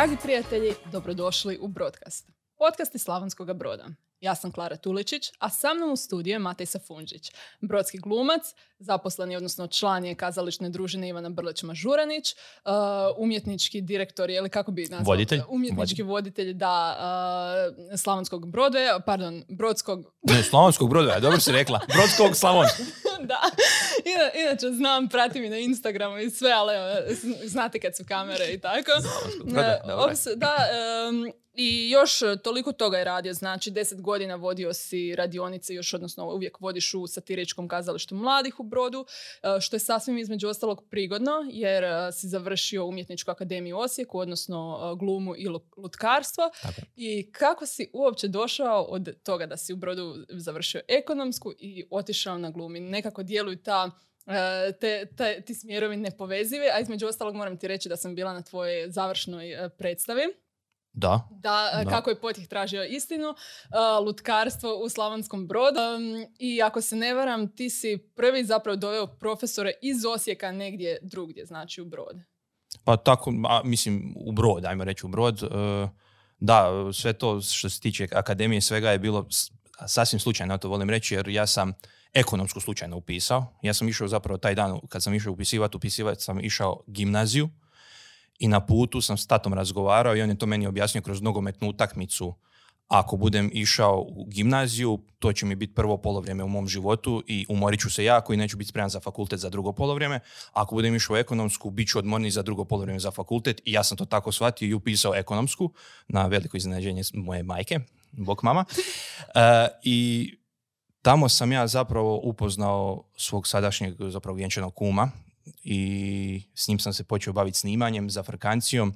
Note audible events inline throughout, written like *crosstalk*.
Dragi prijatelji, dobrodošli u Broadcast. Podcast iz Slavonskog broda. Ja sam Klara Tuličić, a sa mnom u studiju je Matej Safunđić, brodski glumac, zaposleni, odnosno član je kazališne družine Ivana Brlić-Mažuranić, uh, umjetnički direktor, ili kako bi nazvao? Voditelj. Umjetnički voditelj, da, uh, Slavonskog Broadwaya, pardon, Brodskog... Ne, Slavonskog Broadwaya, dobro si rekla. Brodskog Slavonskog. *laughs* da, Ina, inače znam, prati mi na Instagramu i sve, ali znate kad su kamere i tako. E, ops- da, em, i još toliko toga je radio, znači deset godina vodio si radionice, još odnosno uvijek vodiš u satiričkom kazalištu mladih u Brodu, e, što je sasvim između ostalog prigodno, jer e, si završio umjetničku akademiju u Osijeku, odnosno e, glumu i lu- lutkarstvo. Tako. I kako si uopće došao od toga da si u Brodu završio ekonomsku i otišao na glumi? Nekako djeluju ta e, te, te- ti smjerovi nepovezivi, a između ostalog moram ti reći da sam bila na tvojoj završnoj e, predstavi. Da. Da, e, Da. kako je Potih tražio istinu, lutkarstvo u Slavonskom brodu. I ako se ne varam, ti si prvi zapravo doveo profesore iz Osijeka negdje drugdje, znači u brod. Pa tako, a, mislim, u brod, ajmo reći u brod. da, sve to što se tiče akademije svega je bilo sasvim slučajno, ja to volim reći, jer ja sam ekonomsku slučajno upisao. Ja sam išao zapravo taj dan, kad sam išao upisivati, upisivati sam išao gimnaziju i na putu sam s tatom razgovarao i on je to meni objasnio kroz nogometnu utakmicu. Ako budem išao u gimnaziju, to će mi biti prvo polovrijeme u mom životu i umorit ću se jako i neću biti spreman za fakultet za drugo polovrijeme. Ako budem išao u ekonomsku, bit ću odmorniji za drugo polovrijeme za fakultet i ja sam to tako shvatio i upisao ekonomsku na veliko iznenađenje moje majke, bok mama. *laughs* E, I tamo sam ja zapravo upoznao svog sadašnjeg zapravo vjenčanog kuma i s njim sam se počeo baviti snimanjem za frkancijom.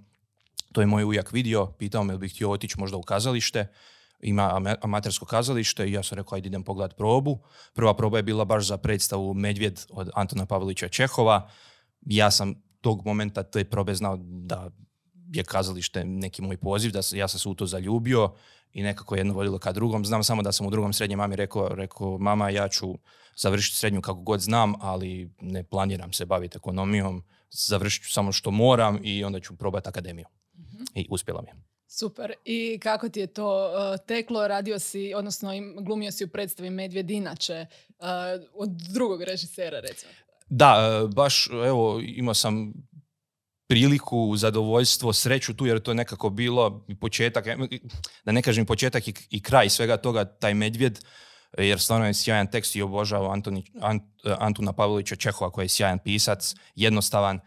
To je moj ujak vidio, pitao me jel bih htio otići možda u kazalište. Ima ama- amatersko kazalište i ja sam rekao ajde idem pogledat probu. Prva proba je bila baš za predstavu Medvjed od Antona Pavlića Čehova. Ja sam tog momenta te probe znao da je kazalište neki moj poziv, da ja sam se u to zaljubio i nekako jedno vodilo ka drugom. Znam samo da sam u drugom srednjem mami rekao, rekao mama ja ću završiti srednju kako god znam, ali ne planiram se baviti ekonomijom, završit ću samo što moram i onda ću probati akademiju. I uspjela mi je. Super. I kako ti je to uh, teklo? Radio si, odnosno glumio si u predstavi Medvjed inače uh, od drugog režisera, recimo. Da, e, baš evo imao sam priliku, zadovoljstvo, sreću tu jer to je nekako bilo početak, da ne kažem početak i, kraj svega toga, taj medvjed, jer stvarno je sjajan tekst i obožavao Antoni, Ant- Antuna Pavlovića Čehova koji je sjajan pisac, jednostavan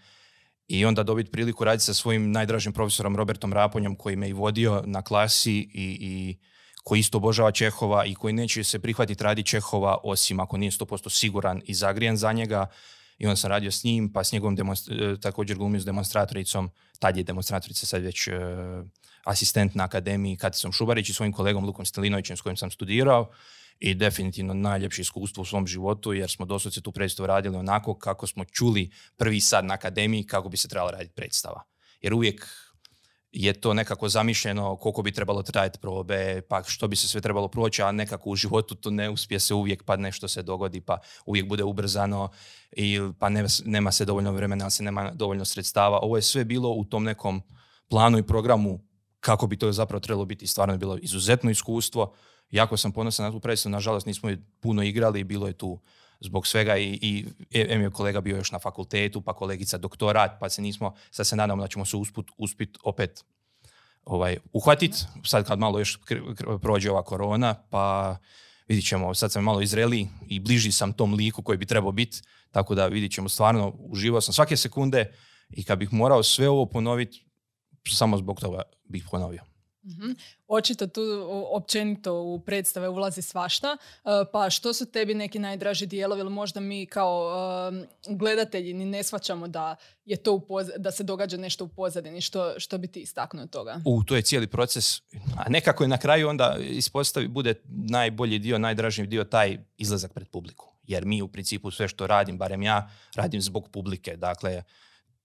i onda dobiti priliku raditi sa svojim najdražim profesorom Robertom Raponjom koji me i vodio na klasi i, i koji isto obožava Čehova i koji neće se prihvatiti raditi Čehova osim ako nije 100% siguran i zagrijen za njega. I onda sam radio s njim, pa s njegovom demonst- e, također glumio s demonstratoricom, tad je demonstratorica sad već e, asistent na akademiji Katicom Šubarić i svojim kolegom Lukom Stelinovićem s kojim sam studirao i definitivno najljepše iskustvo u svom životu jer smo doslovce tu predstavu radili onako kako smo čuli prvi sad na akademiji kako bi se trebala raditi predstava. Jer uvijek je to nekako zamišljeno koliko bi trebalo trajati probe, pa što bi se sve trebalo proći, a nekako u životu to ne uspije se uvijek, pa nešto se dogodi, pa uvijek bude ubrzano, i, pa ne- nema se dovoljno vremena, se nema dovoljno sredstava. Ovo je sve bilo u tom nekom planu i programu kako bi to zapravo trebalo biti. Stvarno je bilo izuzetno iskustvo. Jako sam ponosan na tu predstavu, nažalost nismo puno igrali, bilo je tu zbog svega i, i em je kolega bio još na fakultetu, pa kolegica doktorat, pa se nismo, sad se nadamo da ćemo se usput, uspit opet ovaj, uhvatit, sad kad malo još prođe ova korona, pa vidit ćemo, sad sam malo izreli i bliži sam tom liku koji bi trebao biti, tako da vidit ćemo stvarno, uživao sam svake sekunde i kad bih morao sve ovo ponoviti, samo zbog toga bih ponovio. Mhm. Očito tu općenito u predstave ulazi svašta, e, pa što su tebi neki najdraži dijelovi ili možda mi kao e, gledatelji ni ne shvaćamo da je to u poz- da se događa nešto u pozadini, što, što bi ti istaknuo od toga? U, to je cijeli proces, a nekako je na kraju onda ispostavi, bude najbolji dio, najdraži dio taj izlazak pred publiku. Jer mi u principu sve što radim, barem ja, radim zbog publike. Dakle,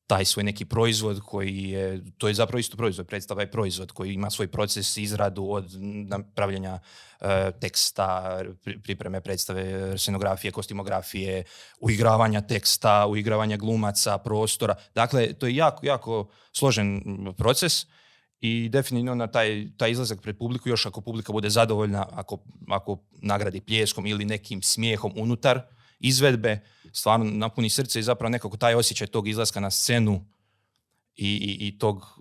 taj svoj neki proizvod koji je, to je zapravo isto proizvod, predstava je proizvod koji ima svoj proces izradu od napravljanja e, teksta, pri- pripreme predstave, scenografije, kostimografije, uigravanja teksta, uigravanja glumaca, prostora. Dakle, to je jako, jako složen proces i definitivno na taj, taj izlazak pred publiku, još ako publika bude zadovoljna, ako, ako nagradi pljeskom ili nekim smijehom unutar izvedbe, stvarno napuni srce i zapravo nekako taj osjećaj tog izlaska na scenu i, i, i tog,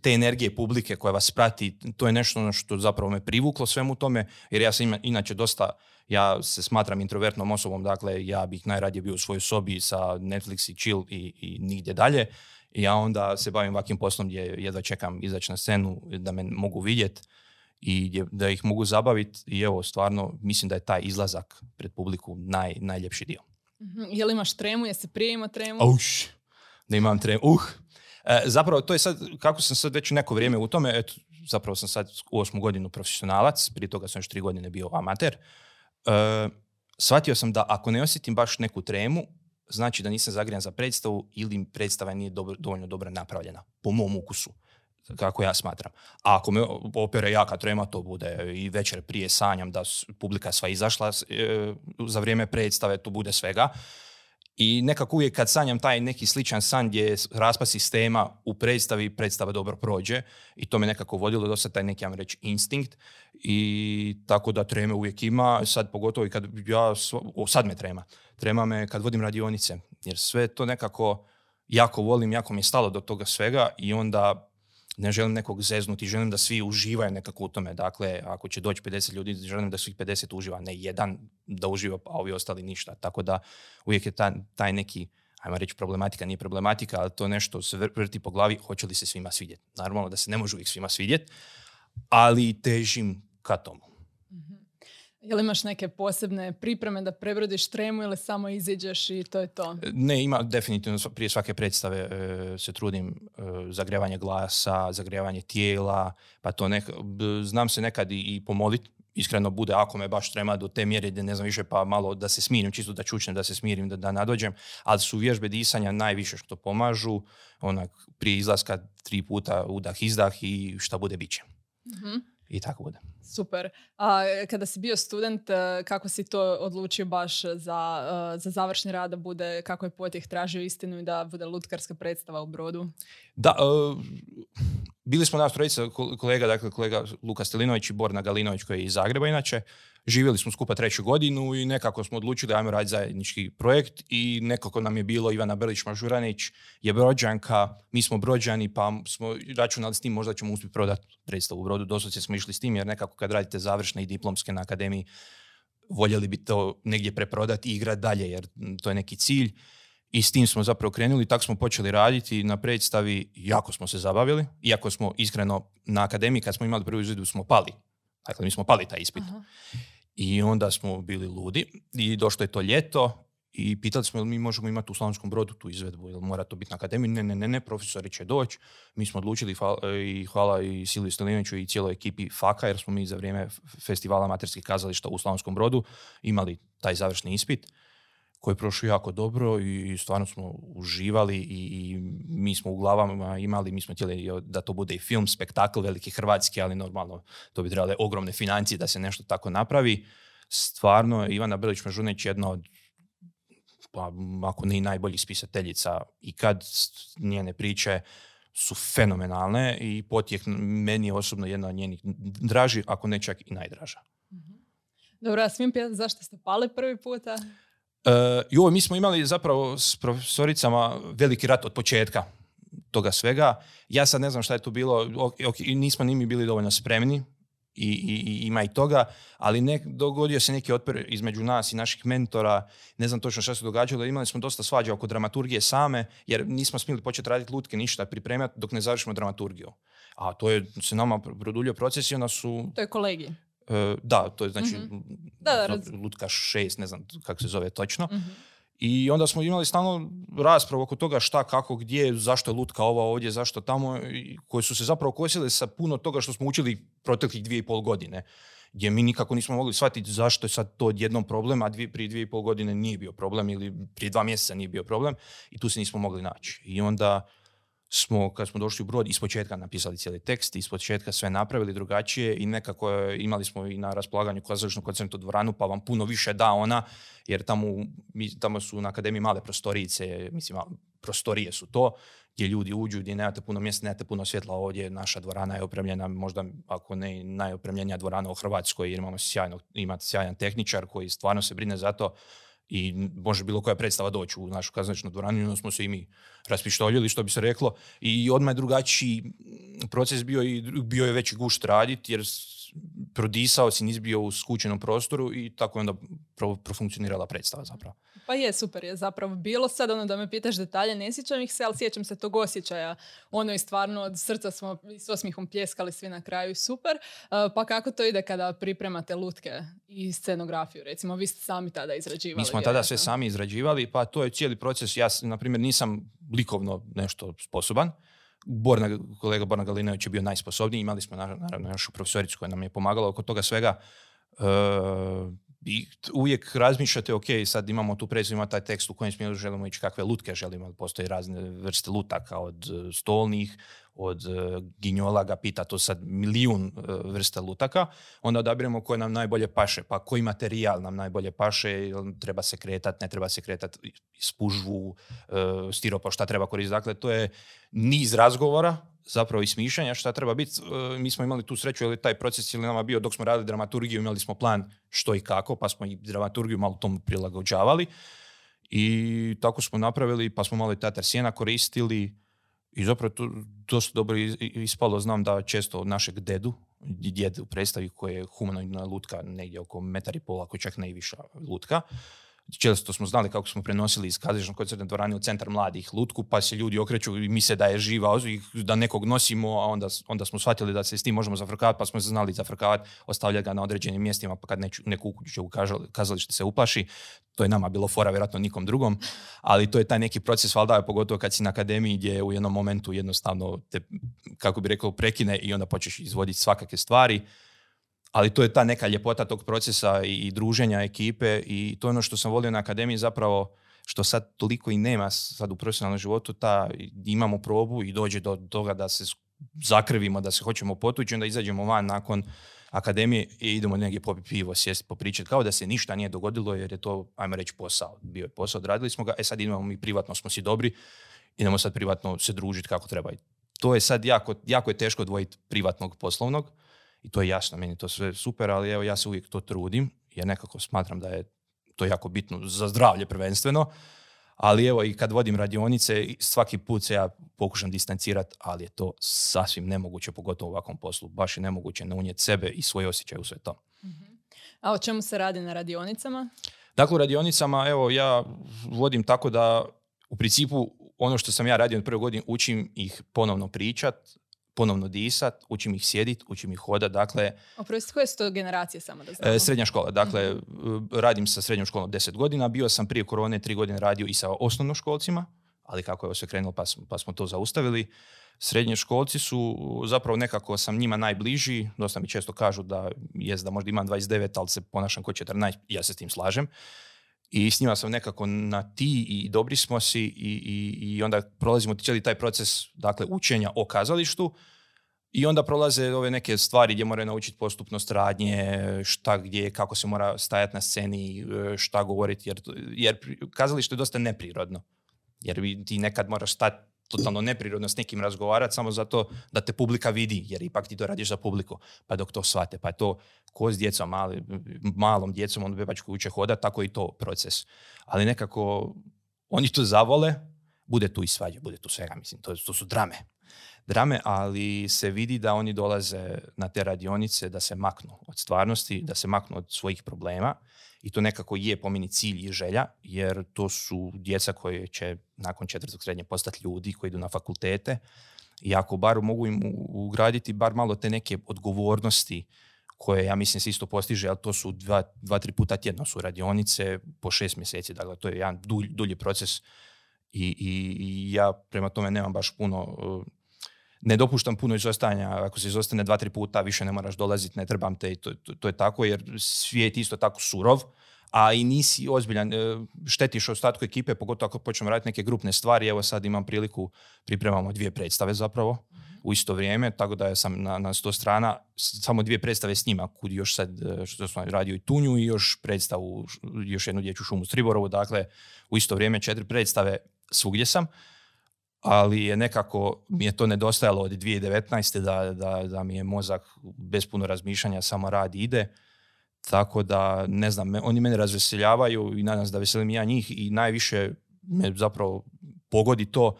te energije publike koja vas prati, to je nešto ono što zapravo me privuklo svemu tome, jer ja sam inače dosta, ja se smatram introvertnom osobom, dakle ja bih najradije bio u svojoj sobi sa Netflix i chill i, i nigdje dalje. I ja onda se bavim ovakvim poslom gdje jedva čekam izaći na scenu da me mogu vidjeti i da ih mogu zabaviti i evo stvarno mislim da je taj izlazak pred publiku naj, najljepši dio. Mm Je li imaš tremu? Jesi prije imao tremu? Uš, da imam tremu. Uh, E, zapravo, to je sad, kako sam sad već neko vrijeme u tome, eto, zapravo sam sad u osmu godinu profesionalac, prije toga sam još tri godine bio amater, e, shvatio sam da ako ne osjetim baš neku tremu, znači da nisam zagrijan za predstavu ili predstava nije dobro, dovoljno dobro napravljena, po mom ukusu kako ja smatram. A ako me opere jaka trema, to bude i večer prije sanjam da publika sva izašla e, za vrijeme predstave, to bude svega. I nekako uvijek kad sanjam taj neki sličan san gdje je raspad sistema u predstavi, predstava dobro prođe i to me nekako vodilo do sad taj neki, ja reći, instinkt i tako da treme uvijek ima, sad pogotovo i kad ja, sad me trema, trema me kad vodim radionice, jer sve to nekako jako volim, jako mi je stalo do toga svega i onda ne želim nekog zeznuti, želim da svi uživaju nekako u tome. Dakle, ako će doći 50 ljudi, želim da svih 50 uživa, ne jedan da uživa, a ovi ostali ništa. Tako da uvijek je taj, taj neki, ajmo reći problematika, nije problematika, ali to nešto se vrti po glavi, hoće li se svima svidjeti. Naravno da se ne može uvijek svima svidjeti, ali težim ka tomu. Jel imaš neke posebne pripreme da prebrodiš tremu ili samo iziđeš i to je to? Ne, ima definitivno prije svake predstave e, se trudim e, zagrevanje glasa, zagrevanje tijela, pa to nek, znam se nekad i, i pomoliti iskreno bude ako me baš trema do te mjere da ne znam više pa malo da se smirim, čisto da čučnem, da se smirim, da, da nadođem, ali su vježbe disanja najviše što pomažu, onak prije izlaska tri puta udah, izdah i šta bude biće. mm I tako bude. Super. A kada si bio student, e, kako si to odlučio baš za, e, za završni rad da bude, kako je potjeh tražio istinu i da bude lutkarska predstava u Brodu? Da, uh, bili smo nas trojica kolega, dakle kolega Luka Stelinović i Borna Galinović koji je iz Zagreba inače. Živjeli smo skupa treću godinu i nekako smo odlučili ajmo raditi zajednički projekt i nekako nam je bilo Ivana Brlić-Mažuranić je brođanka, mi smo brođani pa smo računali s tim možda ćemo uspjeti prodati predstavu u Brodu. Doslovce smo išli s tim jer nekako kad radite završne i diplomske na akademiji voljeli bi to negdje preprodati i igrati dalje jer to je neki cilj. I s tim smo zapravo krenuli, tako smo počeli raditi na predstavi, jako smo se zabavili, iako smo iskreno na akademiji kad smo imali prvu izvedu smo pali. Dakle, mi smo pali taj ispit. I onda smo bili ludi i došlo je to ljeto i pitali smo jel mi možemo imati u Slavonskom brodu tu izvedbu, jel mora to biti na akademiji. Ne, ne, ne, ne, profesori će doći. Mi smo odlučili i hvala i Silviju Stelinoviću i cijeloj ekipi FAKA jer smo mi za vrijeme festivala materskih kazališta u Slavonskom brodu imali taj završni ispit koji je prošao jako dobro i stvarno smo uživali i, mi smo u glavama imali, mi smo htjeli da to bude i film, spektakl veliki hrvatski, ali normalno to bi trebale ogromne financije da se nešto tako napravi. Stvarno, Ivana Brlić Mežunić jedno od pa ako ne i najboljih spisateljica i kad njene priče su fenomenalne i potjeh meni je osobno jedna od njenih draži, ako ne čak i najdraža. Mhm. Dobro, a smijem pitati zašto ste pali prvi puta? Uh, ovo mi smo imali zapravo s profesoricama veliki rat od početka toga svega. Ja sad ne znam šta je tu bilo, okay, nismo ni mi bili dovoljno spremni i, i, ima i toga, ali ne, dogodio se neki otpor između nas i naših mentora, ne znam točno šta se događalo, imali smo dosta svađa oko dramaturgije same, jer nismo smjeli početi raditi lutke ništa, pripremati dok ne završimo dramaturgiju. A to je se nama produljio proces i onda su... To je kolegi. E, da, to je znači mm da, da, lutka šest, ne znam kako se zove točno. Mhm. I onda smo imali stalno raspravu oko toga šta, kako, gdje, zašto je lutka ova ovdje, zašto tamo, koje su se zapravo kosile sa puno toga što smo učili proteklih dvije i pol godine. Gdje mi nikako nismo mogli shvatiti zašto je sad to jednom problem, a dvije, prije dvije i pol godine nije bio problem ili prije dva mjeseca nije bio problem i tu se nismo mogli naći. I onda smo, kad smo došli u brod, ispočetka napisali cijeli tekst, ispočetka sve napravili drugačije i nekako imali smo i na raspolaganju kazališnu koncertnu dvoranu, pa vam puno više da ona, jer tamo, mi, tamo su na akademiji male prostorice, mislim, prostorije su to, gdje ljudi uđu, gdje nemate puno mjesta, nemate puno svjetla. Ovdje, naša dvorana je opremljena, možda ako ne najopremljenija dvorana u Hrvatskoj, jer imamo sjajno, imate sjajan tehničar koji stvarno se brine za to, i može bilo koja predstava doći u našu kazališnu dvoranu i smo se i mi raspištoljili, što bi se reklo. I odmah je drugačiji proces bio i bio je veći gušt raditi jer prodisao si, nisi bio u skučenom prostoru i tako je onda profunkcionirala predstava zapravo. Pa je, super je zapravo bilo sad, ono da me pitaš detalje, ne sjećam ih se, ali sjećam se tog osjećaja. Ono je stvarno od srca smo s osmihom pljeskali svi na kraju i super. Pa kako to ide kada pripremate lutke i scenografiju, recimo, vi ste sami tada izrađivali? Mi smo tada sve sami izrađivali, pa to je cijeli proces. Ja, na primjer, nisam likovno nešto sposoban, Borna, kolega Borna Galinović je bio najsposobniji, imali smo naravno našu profesoricu koja nam je pomagala oko toga svega. Uh, i uvijek razmišljate, ok, sad imamo tu predstavu, ima taj tekst u kojem smjeru želimo ići, kakve lutke želimo, postoje razne vrste lutaka od e, stolnih, od e, ginjola ga pita to sad milijun e, vrsta lutaka, onda odabiremo koje nam najbolje paše, pa koji materijal nam najbolje paše, treba se kretat, ne treba se kretat, spužvu, stiropo, šta treba koristiti. Dakle, to je niz razgovora zapravo i smišljanja šta treba biti. E, mi smo imali tu sreću, jer taj proces ili nama bio dok smo radili dramaturgiju, imali smo plan što i kako, pa smo i dramaturgiju malo tomu prilagođavali. I tako smo napravili, pa smo malo i Tatar Sjena koristili i zapravo to dosta dobro ispalo. Znam da često od našeg dedu, djed u predstavi koji je humanoidna lutka negdje oko metar i pol, ako čak ne i viša lutka, često smo znali kako smo prenosili iz kazališnog koncertne dvorane u centar mladih lutku, pa se ljudi okreću i misle da je živa, da nekog nosimo, a onda, onda smo shvatili da se s tim možemo zafrkavati, pa smo se znali zafrkavati, ostavljati ga na određenim mjestima, pa kad neću, neku kuću u kazalište se uplaši, to je nama bilo fora, vjerojatno nikom drugom, ali to je taj neki proces, valjda, pogotovo kad si na akademiji gdje u jednom momentu jednostavno te, kako bi rekao, prekine i onda počneš izvoditi svakake stvari ali to je ta neka ljepota tog procesa i, druženja ekipe i to je ono što sam volio na akademiji zapravo što sad toliko i nema sad u profesionalnom životu, ta imamo probu i dođe do toga da se zakrvimo, da se hoćemo potući, onda izađemo van nakon akademije i idemo negdje popiti pivo, sjesti, popričati, kao da se ništa nije dogodilo jer je to, ajmo reći, posao. Bio je posao, odradili smo ga, e sad idemo mi privatno, smo si dobri, idemo sad privatno se družiti kako treba. To je sad jako, jako je teško odvojiti privatnog poslovnog, i to je jasno, meni to sve super, ali evo ja se uvijek to trudim, jer nekako smatram da je to jako bitno za zdravlje prvenstveno, ali evo i kad vodim radionice, svaki put se ja pokušam distancirati, ali je to sasvim nemoguće, pogotovo u ovakvom poslu. Baš je nemoguće ne unijeti sebe i svoje osjećaje u sve to. Mhm. A o čemu se radi na radionicama? Dakle, u radionicama, evo, ja vodim tako da u principu ono što sam ja radio od prve godine učim ih ponovno pričat, ponovno disat, učim ih sjedit, učim ih hodat, dakle... Oprosti, koje su to generacije samo da e, znamo? Srednja škola, dakle, mhm. radim sa srednjom školom 10 godina, bio sam prije korone tri godine radio i sa osnovnoškolcima, ali kako je se krenulo pa, pa smo to zaustavili. Srednje školci su, zapravo nekako sam njima najbliži, dosta mi često kažu da jest da možda imam 29, ali se ponašam ko 14, ja se s tim slažem i s njima sam nekako na ti i dobri smo si i, i, i onda prolazimo cijeli taj proces dakle, učenja o kazalištu i onda prolaze ove neke stvari gdje moraju naučiti postupnost radnje, šta gdje, kako se mora stajati na sceni, šta govoriti, jer, jer kazalište je dosta neprirodno. Jer ti nekad moraš stati totalno neprirodno s nekim razgovarati samo zato da te publika vidi, jer ipak ti to radiš za publiku. Pa dok to shvate, pa je to ko s djecom, mali, malom djecom, on bebačku uče hoda, tako i to proces. Ali nekako oni to zavole, bude tu i svađa, bude tu svega, mislim, to, to su drame. Drame, ali se vidi da oni dolaze na te radionice da se maknu od stvarnosti, da se maknu od svojih problema i to nekako je po meni cilj i želja, jer to su djeca koje će nakon četvrtog srednje postati ljudi koji idu na fakultete. I ako bar mogu im ugraditi bar malo te neke odgovornosti koje ja mislim se isto postiže, ali to su dva, dva tri puta tjedno su radionice po šest mjeseci, dakle to je jedan dulji, dulji proces i, i, i ja prema tome nemam baš puno ne dopuštam puno izostajanja, ako se izostane dva, tri puta, više ne moraš dolaziti, ne trebam te i to, to, to je tako, jer svijet isto tako surov, a i nisi ozbiljan, e, štetiš ostatku ekipe, pogotovo ako počnemo raditi neke grupne stvari. Evo sad imam priliku, pripremamo dvije predstave zapravo u isto vrijeme, tako da sam na, na sto strana, samo dvije predstave s njima, kud još sad, e, što sam radio i Tunju i još predstavu, još jednu dječju šumu Striborovu, dakle u isto vrijeme četiri predstave svugdje sam, ali je nekako, mi je to nedostajalo od 2019. da, da, da mi je mozak bez puno razmišljanja samo radi ide, tako da, ne znam, oni mene razveseljavaju i nadam se da veselim ja njih i najviše me zapravo pogodi to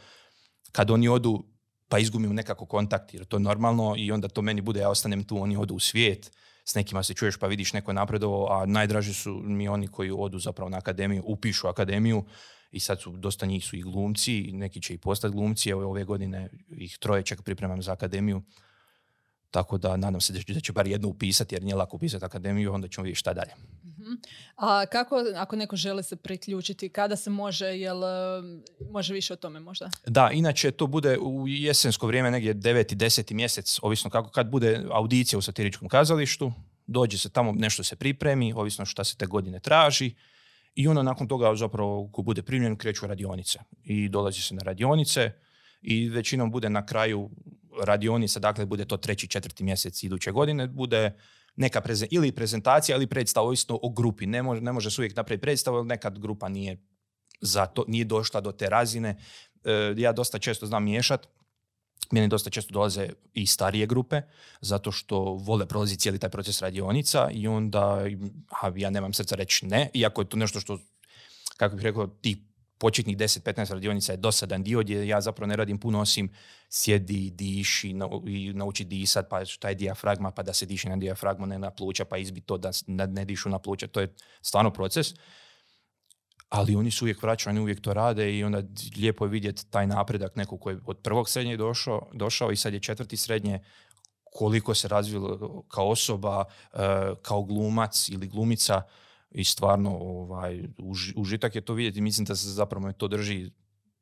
kad oni odu pa izgubim nekako kontakt jer to je normalno i onda to meni bude, ja ostanem tu, oni odu u svijet, s nekima se čuješ pa vidiš neko napredovo, a najdraži su mi oni koji odu zapravo na akademiju, upišu akademiju i sad su, dosta njih su i glumci, neki će i postati glumci, evo ove godine ih troje čak pripremam za akademiju, tako da nadam se da će, bar jedno upisati jer nije lako upisati akademiju, onda ćemo vidjeti šta dalje. Mhm. A kako, ako neko želi se priključiti, kada se može, jel može više o tome možda? Da, inače to bude u jesensko vrijeme, negdje 9. 10. mjesec, ovisno kako, kad bude audicija u satiričkom kazalištu, dođe se tamo, nešto se pripremi, ovisno šta se te godine traži, i onda nakon toga zapravo ko bude primljen kreću radionice. I dolazi se na radionice i većinom bude na kraju radionica, dakle bude to treći, četvrti mjesec iduće godine, bude neka prezen, ili prezentacija ili predstava ovisno o grupi. Ne može, ne može se uvijek napraviti predstavu, jer nekad grupa nije, za to, nije došla do te razine. E, ja dosta često znam miješat, meni dosta često dolaze i starije grupe, zato što vole prolaziti cijeli taj proces radionica i onda a, ja nemam srca reći ne, iako je to nešto što, kako bih rekao, ti početnih 10-15 radionica je dosadan dio gdje ja zapravo ne radim puno osim sjedi, diši i nauči disat, pa šta je dijafragma, pa da se diši na dijafragmu, ne na pluća, pa izbi to da ne dišu na pluća. To je stvarno proces. Ali oni su uvijek vraćani, uvijek to rade i onda lijepo je vidjeti taj napredak nekog koji je od prvog srednje došao, došao i sad je četvrti srednje, koliko se razvilo kao osoba, eh, kao glumac ili glumica, i stvarno ovaj, užitak je to vidjeti. Mislim da se zapravo me to drži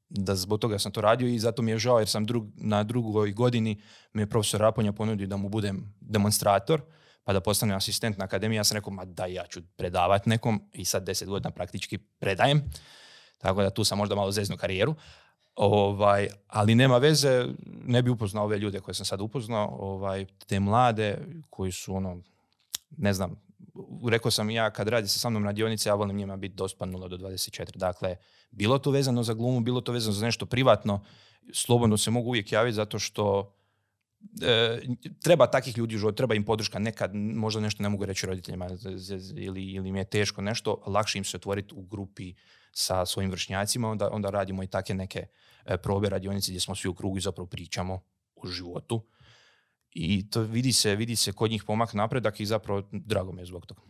da zbog toga sam to radio i zato mi je žao jer sam drug, na drugoj godini mi je profesor Raponja ponudio da mu budem demonstrator pa da postanem asistent na akademiji. Ja sam rekao, ma da ja ću predavati nekom i sad deset godina praktički predajem. Tako da tu sam možda malo zeznu karijeru. Ovaj, ali nema veze, ne bi upoznao ove ljude koje sam sad upoznao, ovaj, te mlade koji su ono, ne znam, rekao sam ja kad radi se sa mnom radionice, ja volim njima biti dospan 0 do 24. Dakle, bilo to vezano za glumu, bilo to vezano za nešto privatno, slobodno se mogu uvijek javiti zato što e, treba takvih ljudi u treba im podrška. Nekad možda nešto ne mogu reći roditeljima ili, ili mi je teško nešto, lakše im se otvoriti u grupi sa svojim vršnjacima, onda, onda radimo i takve neke e, probe radionice gdje smo svi u krugu i zapravo pričamo o životu i to vidi se, vidi se kod njih pomak napredak i zapravo drago mi je zbog toga.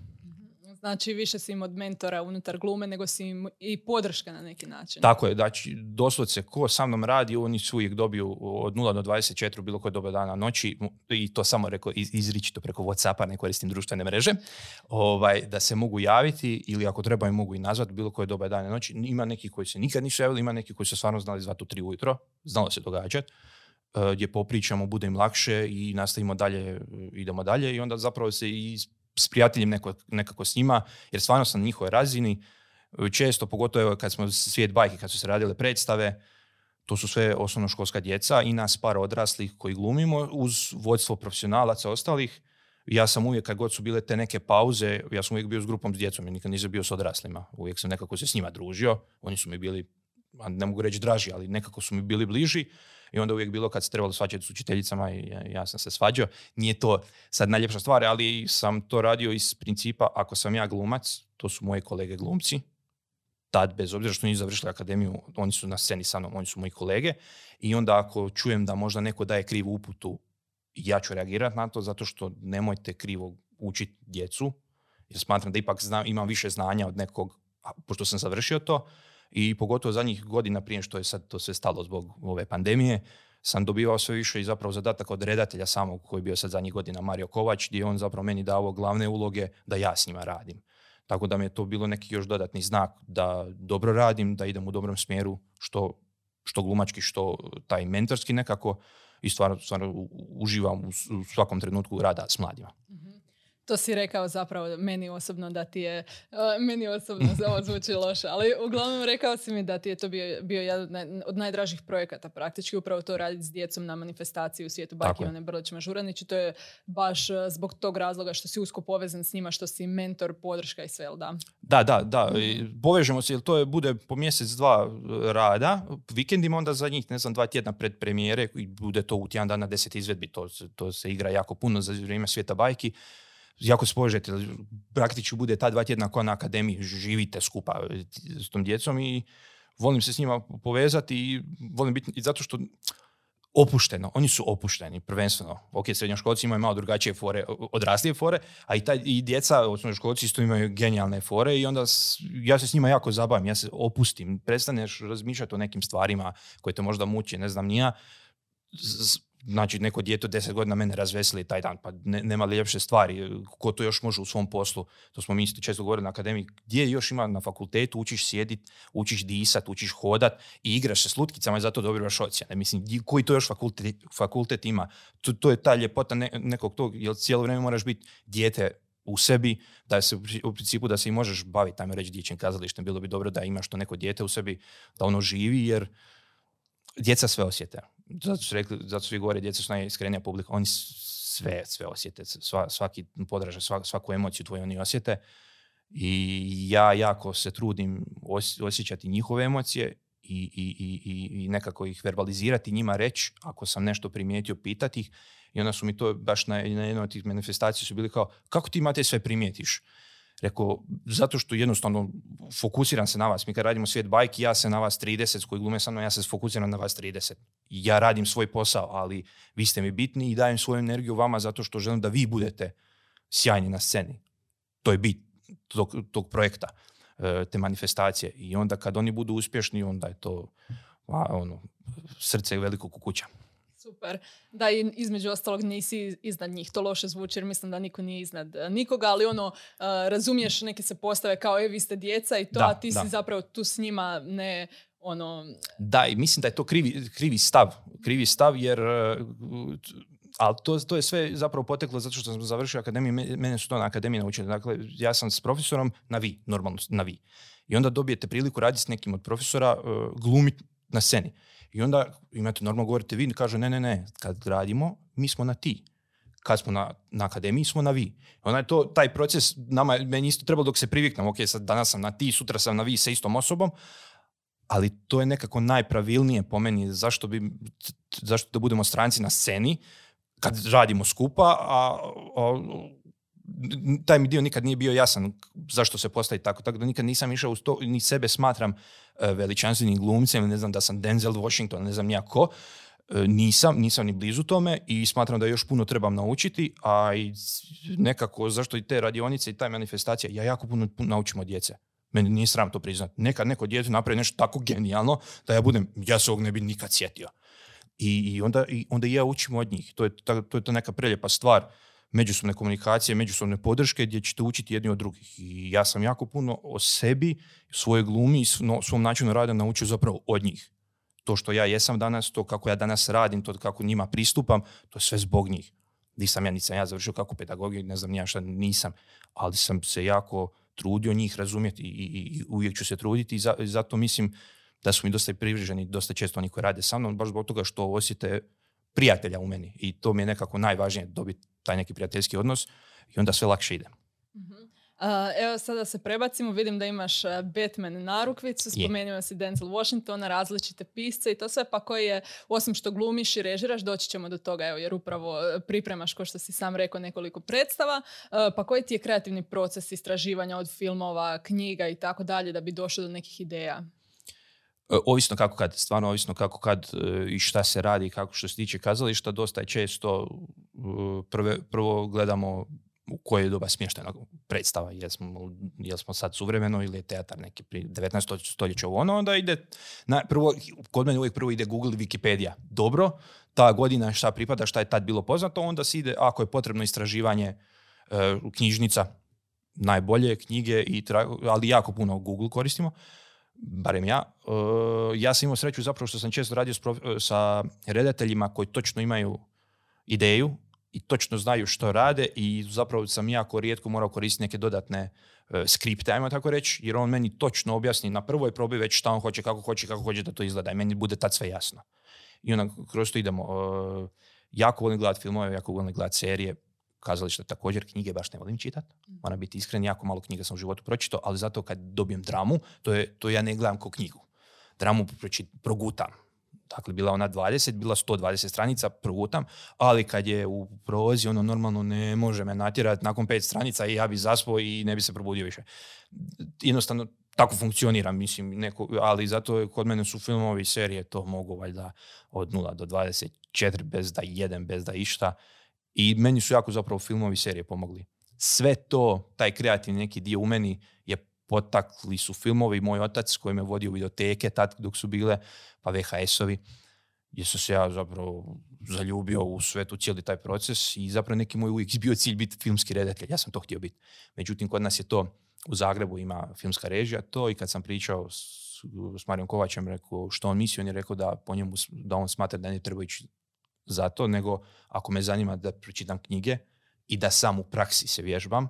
Znači više si im od mentora unutar glume nego si im i podrška na neki način. Tako je, znači doslovce ko sa mnom radi, oni su uvijek dobiju od 0 do 24 bilo koje doba dana noći i to samo rekao izričito preko Whatsappa, ne koristim društvene mreže, ovaj, da se mogu javiti ili ako treba im mogu i nazvati bilo koje doba dana noći. Ima neki koji se nikad nisu javili, ima neki koji se stvarno znali zvati u tri ujutro, znalo se događati Eh, gdje popričamo, bude im lakše i nastavimo dalje, idemo dalje i onda zapravo se i s prijateljem neko, nekako s njima, jer stvarno sam na njihovoj razini, često, pogotovo kad smo svijet bajke, kad su se radile predstave, to su sve osnovnoškolska djeca i nas par odraslih koji glumimo uz vodstvo profesionalaca ostalih. Ja sam uvijek, kad god su bile te neke pauze, ja sam uvijek bio s grupom s djecom, ja nikad nisam bio s odraslima. Uvijek sam nekako se s njima družio, oni su mi bili, ne mogu reći draži, ali nekako su mi bili bliži i onda uvijek bilo kad se trebalo svađati s učiteljicama i ja, sam se svađao. Nije to sad najljepša stvar, ali sam to radio iz principa ako sam ja glumac, to su moji kolege glumci, tad bez obzira što nisu završili akademiju, oni su na sceni sa mnom, oni su moji kolege i onda ako čujem da možda neko daje krivu uputu, ja ću reagirati na to zato što nemojte krivo učiti djecu, jer smatram da ipak znam, imam više znanja od nekog, pošto sam završio to, i pogotovo zadnjih godina prije što je sad to sve stalo zbog ove pandemije, sam dobivao sve više i zapravo zadatak od redatelja samog koji je bio sad zadnjih godina Mario Kovač, gdje on zapravo meni dao glavne uloge da ja s njima radim. Tako da mi je to bilo neki još dodatni znak da dobro radim, da idem u dobrom smjeru, što, što glumački, što taj mentorski nekako i stvarno, stvarno uživam u, svakom trenutku rada s mladima. Mhm. To si rekao zapravo meni osobno da ti je, uh, meni osobno ovo zvuči loše, ali uglavnom rekao si mi da ti je to bio, bio jedan od najdražih projekata praktički, upravo to raditi s djecom na manifestaciji u svijetu Baki Ivane Brlić Mažuranić i to je baš uh, zbog tog razloga što si usko povezan s njima, što si mentor, podrška i sve, da? Da, da, da. Povežemo se, jer to je, bude po mjesec, dva uh, rada, vikendima onda za njih, ne znam, dva tjedna pred premijere i bude to u tjedan dana deset izvedbi, to, to se igra jako puno za vrijeme svijeta bajki jako se povežete, praktički bude ta dva tjedna koja na akademiji živite skupa e, s tom djecom i volim se s njima povezati i volim biti, i zato što opušteno, oni su opušteni prvenstveno. Ok, srednjoškolci imaju malo drugačije fore, odraslije fore, a i, taj, i djeca, osnovnoškolci isto imaju genijalne fore i onda ja se s njima jako zabavim, ja se opustim, prestaneš razmišljati o nekim stvarima koje te možda muči, ne znam, nija, znači neko dijete deset godina mene razveseli taj dan, pa ne, nema ljepše stvari, ko to još može u svom poslu, to smo mi često govorili na akademiji, gdje još ima na fakultetu, učiš sjedit, učiš disat, učiš hodat i igraš se s lutkicama i zato dobivaš ocjene. Mislim, koji to još fakultet, fakultet ima? To, to je ta ljepota nekog tog, jer cijelo vrijeme moraš biti dijete u sebi, da se u principu da se i možeš baviti, ajmo reći, dječjim kazalištem, bilo bi dobro da imaš to neko dijete u sebi, da ono živi, jer djeca sve osjete zato su rekli, zato svi govore, djeca su najiskrenija publika, oni sve, sve osjete, sva, svaki podražaj, svaku emociju tvoju oni osjete i ja jako se trudim osjećati njihove emocije i, i, i, i nekako ih verbalizirati, njima reći, ako sam nešto primijetio, pitati ih. I onda su mi to baš na, na jednoj od tih manifestacija su bili kao, kako ti imate sve primijetiš? Rekao, zato što jednostavno fokusiram se na vas. Mi kad radimo svijet bajki, ja se na vas 30 koji glume sa mnom, ja se fokusiram na vas 30. Ja radim svoj posao, ali vi ste mi bitni i dajem svoju energiju vama zato što želim da vi budete sjajni na sceni. To je bit tog, tog projekta, e, te manifestacije. I onda kad oni budu uspješni, onda je to ono, srce velikog kukuća. Super. Da, i između ostalog nisi iznad njih. To loše zvuči jer mislim da niko nije iznad e, nikoga, ali ono, uh, razumiješ, neke se postave kao, e, vi ste djeca i to, a ti si zapravo tu s njima ne ono... Da, i mislim da je to krivi, krivi stav. Krivi stav jer uh, ali to, to je sve zapravo poteklo zato što sam završio akademiju, mene su to na akademiji naučili. Dakle, ja sam s profesorom na vi, normalno na vi. I onda dobijete priliku raditi s nekim od profesora, glumiti na sceni. I onda imate normalno govorite vi, kaže ne, ne, ne, kad radimo, mi smo na ti. Kad smo na, na akademiji, smo na vi. Onda je to, taj proces, nama, meni isto trebalo dok se priviknem, ok, sad danas sam na ti, sutra sam na vi sa istom osobom, ali to je nekako najpravilnije po meni, zašto, bi, zašto da budemo stranci na sceni, kad radimo skupa, a, a taj mi dio nikad nije bio jasan zašto se postavi tako, tako da nikad nisam išao uz to, ni sebe smatram veličanstvenim glumcem, ne znam da sam Denzel Washington, ne znam nijako, e, nisam, nisam ni blizu tome i smatram da još puno trebam naučiti, a i nekako zašto i te radionice i ta manifestacija, ja jako puno, naučim od djece. Meni nije sram to priznati. Nekad neko djete napravi nešto tako genijalno da ja budem, ja se ovog ne bi nikad sjetio. I, i, onda, i onda ja učim od njih. To je, ta, to je ta neka preljepa stvar međusobne komunikacije, međusobne podrške gdje ćete učiti jedni od drugih. I ja sam jako puno o sebi, svojoj glumi i svom načinu rada naučio zapravo od njih. To što ja jesam danas, to kako ja danas radim, to kako njima pristupam, to je sve zbog njih. Nisam ja, nisam ja završio kako pedagogiju, ne znam nija šta nisam, ali sam se jako trudio njih razumjeti i, i, uvijek ću se truditi i, zato mislim da su mi dosta privrženi, dosta često oni koji rade sa mnom, baš zbog toga što osjete prijatelja u meni i to mi je nekako najvažnije dobiti taj neki prijateljski odnos i onda sve lakše ide. uh evo sada se prebacimo, vidim da imaš Batman narukvicu, spomenuo si Denzel Washingtona, različite pisce i to sve, pa koji je, osim što glumiš i režiraš, doći ćemo do toga, evo, jer upravo e, pripremaš, kao što si sam rekao, nekoliko predstava, pa koji ti je kreativni proces istraživanja od filmova, knjiga i tako dalje, da bi došao do nekih ideja? E, ovisno kako kad, stvarno ovisno kako kad e, i šta se radi, kako što se tiče kazališta, dosta je često e, prve, prvo gledamo u koje je doba smještena predstava, jesmo, smo sad suvremeno ili je teatar neki pri 19. stoljeća u ono, onda ide, na, prvo, kod mene uvijek prvo ide Google Wikipedia. Dobro, ta godina šta pripada, šta je tad bilo poznato, onda se ide, ako je potrebno istraživanje knjižnica, najbolje knjige, i ali jako puno Google koristimo barem ja, uh, ja sam imao sreću zapravo što sam često radio s sa redateljima koji točno imaju ideju i točno znaju što rade i zapravo sam jako rijetko morao koristiti neke dodatne e, skripte, ajmo tako reći, jer on meni točno objasni na prvoj probi već šta on hoće, kako hoće, kako hoće da to izgleda i meni bude tad sve jasno. I onda kroz to idemo. Jako volim gledati filmove, jako volim gledati serije, kazalište također, knjige baš ne volim čitati. Mm. Moram biti iskren, jako malo knjiga sam u životu pročitao, ali zato kad dobijem dramu, to, je, to ja ne gledam kao knjigu. Dramu progutam. Dakle, bila ona 20, bila 120 stranica, progutam, ali kad je u prozi, ono normalno ne može me natjerati nakon pet stranica i ja bi zaspao i ne bi se probudio više. Jednostavno, tako funkcionira, mislim, neko, ali zato kod mene su filmovi i serije, to mogu valjda od 0 do 24 bez da jedem, bez da išta. I meni su jako zapravo filmovi i serije pomogli. Sve to, taj kreativni neki dio u meni je potakli su filmovi. Moj otac koji me vodio u videoteke tad dok su bile, pa VHS-ovi, gdje sam se ja zapravo zaljubio u svetu cijeli taj proces i zapravo neki moj uvijek bio cilj biti filmski redatelj. Ja sam to htio biti. Međutim, kod nas je to u Zagrebu ima filmska režija to i kad sam pričao s, s Marijom Kovačem, rekao što on misli, on je rekao da po njemu, da on smatra da ne treba ići za to, nego ako me zanima da pročitam knjige i da sam u praksi se vježbam,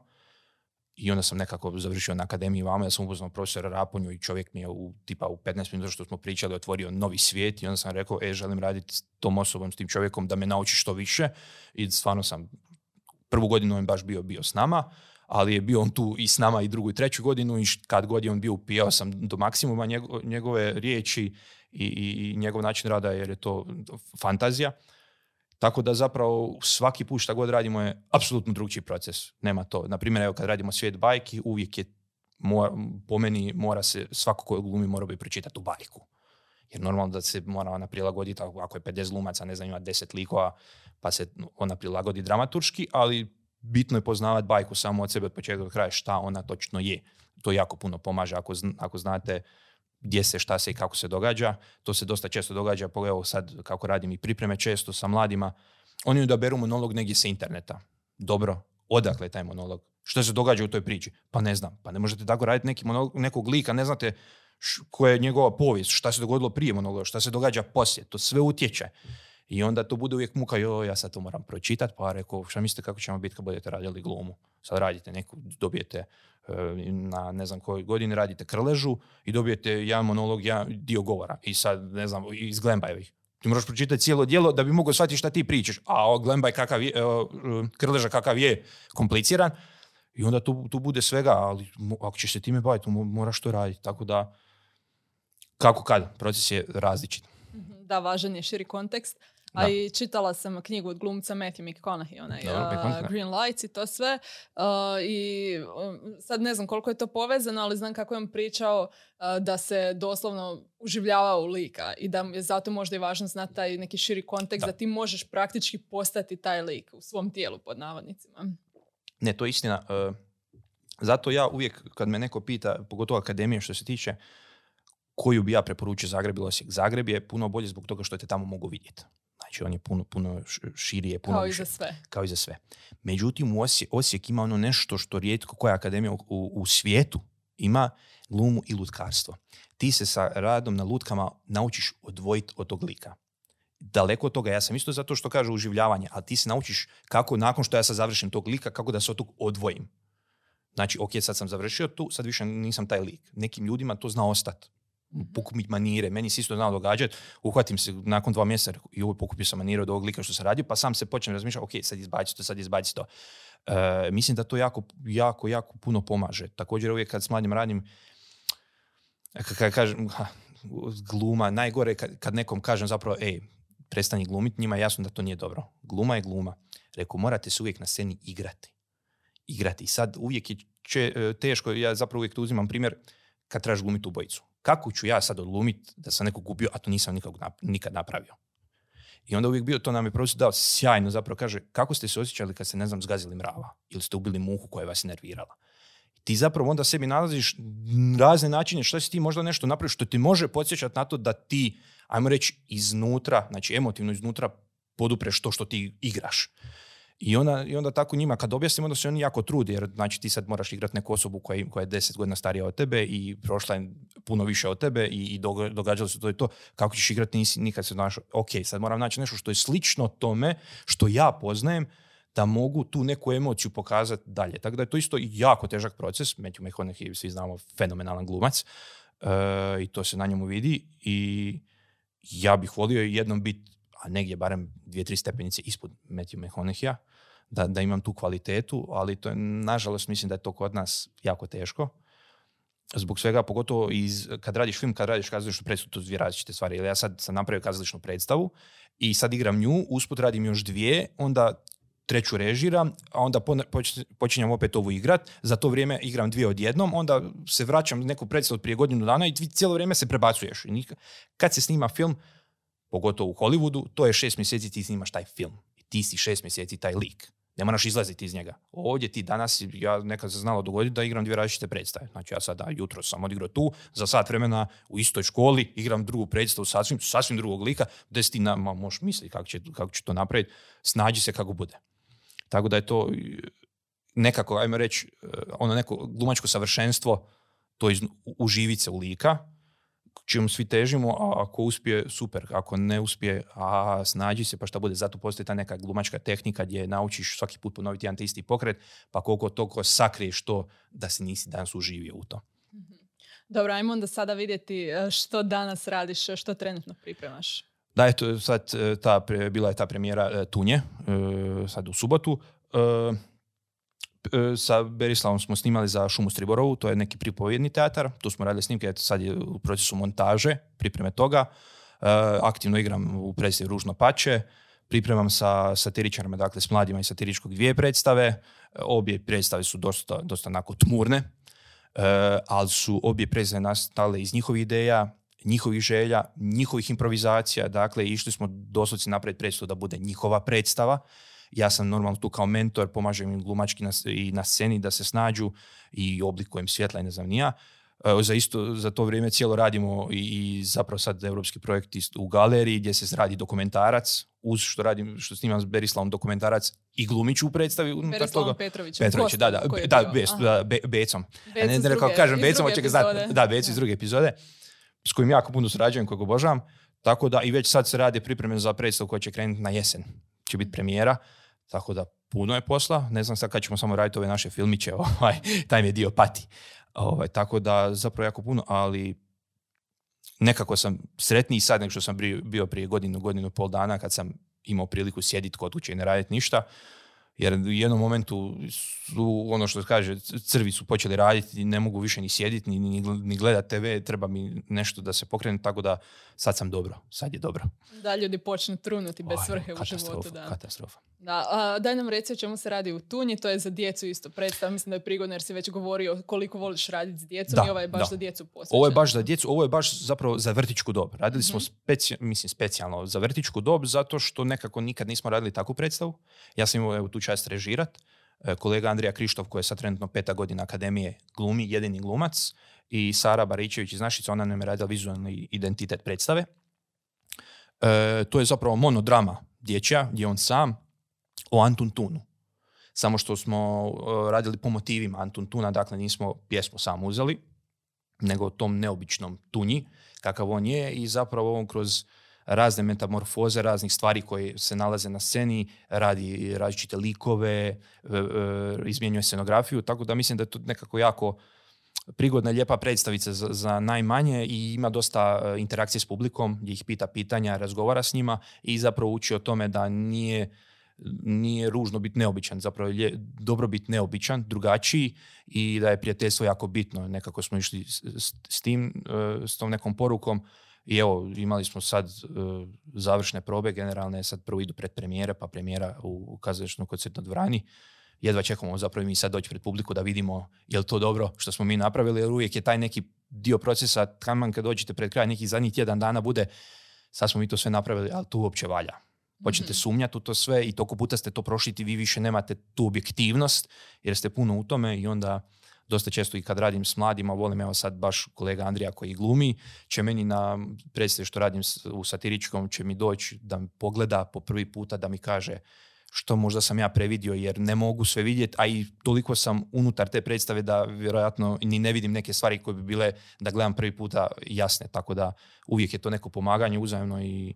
i onda sam nekako završio na akademiji vama, ja sam upoznao profesora Raponju i čovjek mi je u, tipa u 15 minuta što smo pričali otvorio novi svijet i onda sam rekao, e, želim raditi s tom osobom, s tim čovjekom da me nauči što više i stvarno sam prvu godinu on baš bio bio s nama, ali je bio on tu i s nama i drugu i treću godinu i kad god je on bio upijao sam do maksimuma njegove riječi i, i, njegov način rada jer je to fantazija. Tako da zapravo svaki put šta god radimo je apsolutno drugčiji proces. Nema to. Naprimjer, evo kad radimo svijet bajki, uvijek je, po meni mora se, svako koji glumi mora bi pročitati u bajku. Jer normalno da se mora ona prilagoditi, ako je 50 glumaca, ne znam, ima 10 likova, pa se ona prilagodi dramaturški, ali bitno je poznavati bajku samo od sebe od početka do kraja šta ona točno je. To jako puno pomaže ako, ako znate gdje se, šta se i kako se događa. To se dosta često događa, evo sad kako radim i pripreme često sa mladima. Oni odaberu monolog negdje sa interneta. Dobro, odakle je taj monolog? Što se događa u toj priči? Pa ne znam. Pa ne možete tako raditi neki monolog, nekog lika, ne znate koja je njegova povijest, šta se dogodilo prije monologa, šta se događa poslije. To sve utječe. I onda to bude uvijek muka, jo, ja sad to moram pročitati, pa rekao, šta mislite kako ćemo biti kad budete radili glumu? Sad radite neku, dobijete e, na ne znam kojoj godini radite krležu i dobijete jedan monolog, jedan dio govora. I sad, ne znam, iz Glembajevih. Ti moraš pročitati cijelo djelo da bi mogao shvatiti šta ti pričaš. A Glembaj kakav je, e, krleža kakav je kompliciran. I onda tu, tu bude svega, ali ako ćeš se time baviti, moraš to raditi. Tako da, kako kad, proces je različit. Da, važan je širi kontekst. A i čitala sam knjigu od glumca Matthew McConaughey, onaj uh, Green Lights i to sve. Uh, I um, sad ne znam koliko je to povezano, ali znam kako je on pričao uh, da se doslovno uživljava u lika i da je zato možda i važno znati taj neki širi kontekst da. da ti možeš praktički postati taj lik u svom tijelu pod navodnicima. Ne, to je istina. Zato ja uvijek kad me neko pita, pogotovo akademije što se tiče, koju bi ja preporučio Zagreb ili Osijek. Zagreb je puno bolje zbog toga što te tamo mogu vidjeti. Znači on je puno, puno širije, puno kao i za sve. Kao i za sve. Međutim, u Osijek, ima ono nešto što rijetko koja akademija u, u svijetu ima glumu i lutkarstvo. Ti se sa radom na lutkama naučiš odvojiti od tog lika. Daleko od toga, ja sam isto zato što kaže uživljavanje, ali ti se naučiš kako nakon što ja sad završim tog lika, kako da se od tog odvojim. Znači, ok, sad sam završio tu, sad više nisam taj lik. Nekim ljudima to zna ostati pokupiti manire. Meni se isto znao događati, uhvatim se nakon dva mjeseca i ovo pokupio sam manire od ovog lika što sam radio, pa sam se počnem razmišljati, ok, sad izbaci to, sad izbaci to. E, mislim da to jako, jako, jako puno pomaže. Također uvijek kad s mladim radim, kad kažem, ha, gluma, najgore kad, kad nekom kažem zapravo, ej, prestani glumiti, njima je jasno da to nije dobro. Gluma je gluma. Reku, morate se uvijek na sceni igrati. Igrati. I sad uvijek je e, teško, ja zapravo uvijek tu uzimam primjer, kad trebaš glumiti ubojicu kako ću ja sad odlumiti da sam nekog gubio, a to nisam nikog, nikad napravio. I onda uvijek bio, to nam je profesor dao sjajno, zapravo kaže, kako ste se osjećali kad ste, ne znam, zgazili mrava ili ste ubili muhu koja vas nervirala. Ti zapravo onda sebi nalaziš razne načine što si ti možda nešto napravio što ti može podsjećati na to da ti, ajmo reći, iznutra, znači emotivno iznutra podupreš to što ti igraš. I onda, I onda tako njima kad objasnimo onda se oni jako trudi jer znači ti sad moraš igrati neku osobu koja, koja je deset godina starija od tebe i prošla je puno više od tebe i, i događalo se to i to. Kako ćeš igrati nisi nikad se našao. Ok, sad moram naći nešto što je slično tome što ja poznajem da mogu tu neku emociju pokazati dalje. Tako da je to isto jako težak proces. Matthew McConaughey, svi znamo, fenomenalan glumac e, i to se na njemu vidi i ja bih volio jednom biti, a negdje barem dvije, tri stepenice ispod Matthew McConaughey da, da imam tu kvalitetu, ali to je, nažalost, mislim da je to kod nas jako teško. Zbog svega, pogotovo iz, kad radiš film, kad radiš kazališnu predstavu, to su dvije različite stvari. ja sad sam napravio kazališnu predstavu i sad igram nju, usput radim još dvije, onda treću režiram, a onda počinjem opet ovu igrat, za to vrijeme igram dvije odjednom, onda se vraćam neku predstavu prije godinu dana i cijelo vrijeme se prebacuješ. Kad se snima film, pogotovo u Hollywoodu, to je šest mjeseci ti snimaš taj film. I ti si šest mjeseci taj lik. Ne moraš izlaziti iz njega. Ovdje ti danas, ja nekad se znalo dogoditi da igram dvije različite predstave. Znači ja sada jutro sam odigrao tu, za sat vremena u istoj školi igram drugu predstavu sasvim, sasvim drugog lika, da ti na, možeš misliti kako će, kako će to napraviti, snađi se kako bude. Tako da je to nekako, ajmo reći, e, ono neko glumačko savršenstvo, to iz, uživice u lika, čemu svi težimo, a ako uspije, super. Ako ne uspije, a snađi se, pa šta bude. Zato postoji ta neka glumačka tehnika gdje naučiš svaki put ponoviti jedan te isti pokret, pa koliko toliko sakriješ to da si nisi danas uživio u to. Mhm. Dobro, ajmo onda sada vidjeti e, što danas radiš, što trenutno pripremaš. Da, eto, sad e, ta, bila je ta premijera e, Tunje, sad u subotu. E, sa Berislavom smo snimali za Šumu Striborovu, to je neki pripovjedni teatar, tu smo radili snimke, sad je u procesu montaže, pripreme toga. E, aktivno igram u predstavi Ružno pače, pripremam sa satiričarima, dakle s mladima i satiričkog dvije predstave. Obje predstave su dosta, dosta onako tmurne, e, ali su obje predstave nastale iz njihovih ideja, njihovih želja, njihovih improvizacija, dakle išli smo doslovci naprijed predstavu da bude njihova predstava ja sam normalno tu kao mentor, pomažem im glumački na, i na sceni da se snađu i oblikujem svjetla i ne znam nija. E, za, isto, za to vrijeme cijelo radimo i, i zapravo sad europski projekt u galeriji gdje se radi dokumentarac, uz što radim, što snimam s Berislavom dokumentarac i glumiću u predstavi unutar toga. Petrovićem. Petrović, da, da, da, bez, da be, Becom. Bec ne, ne, kao kažem Becom, hoće ga znati. Da, Bec iz druge epizode, s kojim jako puno surađujem, kojeg obožavam. Tako da i već sad se radi pripreme za predstavu koja će krenuti na jesen. Će biti premijera. Tako da puno je posla, ne znam sad kad ćemo samo raditi ove naše filmiće, *laughs* ovaj, taj mi dio pati. Ovaj, tako da zapravo jako puno, ali nekako sam sretniji sad nego što sam bio prije godinu, godinu pol dana kad sam imao priliku sjediti kod kuće i ne raditi ništa. Jer u jednom momentu su, ono što kaže, crvi su počeli raditi, ne mogu više ni sjediti, ni, ni, ni gledati TV, treba mi nešto da se pokrene, tako da sad sam dobro, sad je dobro. Da, ljudi počnu trunuti bez svrhe u životu. Da. Katastrofa. Da, a, daj nam reci o čemu se radi u Tunji, to je za djecu isto predstav, mislim da je prigodno jer si već govorio koliko voliš raditi s djecom i ovo je baš za djecu posvećeno. Ovo je baš za djecu, ovo je baš zapravo za vrtičku dob. Radili smo mm mislim specijalno za vrtičku dob zato što nekako nikad nismo radili takvu predstavu. Ja sam imao tu čast režirat. E, kolega Andrija Krištov koji je sad trenutno peta godina akademije glumi, jedini glumac i Sara Baričević iz Našica, ona nam je radila vizualni identitet predstave. E, to je zapravo monodrama dječja gdje on sam o Antun Tunu. Samo što smo uh, radili po motivima Antun Tuna, dakle nismo pjesmu sam uzeli, nego o tom neobičnom tunji, kakav on je i zapravo on kroz razne metamorfoze, raznih stvari koje se nalaze na sceni, radi različite likove, uh, uh, izmjenjuje scenografiju, tako da mislim da je to nekako jako prigodna, lijepa predstavica za, za najmanje i ima dosta interakcije s publikom, gdje ih pita pitanja, razgovara s njima i zapravo uči o tome da nije nije ružno biti neobičan, zapravo je dobro biti neobičan, drugačiji i da je prijateljstvo jako bitno. Nekako smo išli s, tim, e, s tom nekom porukom i evo, imali smo sad e, završne probe, generalne, sad prvo idu pred premijere, pa premijera u, kazališnom koncertnoj dvorani. Jedva čekamo zapravo mi sad doći pred publiku da vidimo je li to dobro što smo mi napravili, jer uvijek je taj neki dio procesa, taman kad dođete pred kraj nekih zadnjih tjedan dana bude sad smo mi to sve napravili, ali to uopće valja počnete mhm. sumnjati u to sve i toliko puta ste to prošli i vi više nemate tu objektivnost jer ste puno u tome i onda dosta često i kad radim s mladima, volim evo sad baš kolega Andrija koji glumi, će meni na predstavi što radim u satiričkom, će mi doći da mi pogleda po prvi puta da mi kaže što možda sam ja previdio jer ne mogu sve vidjeti, a i toliko sam unutar te predstave da vjerojatno ni ne vidim neke stvari koje bi bile da gledam prvi puta jasne, tako da uvijek je to neko pomaganje uzajemno i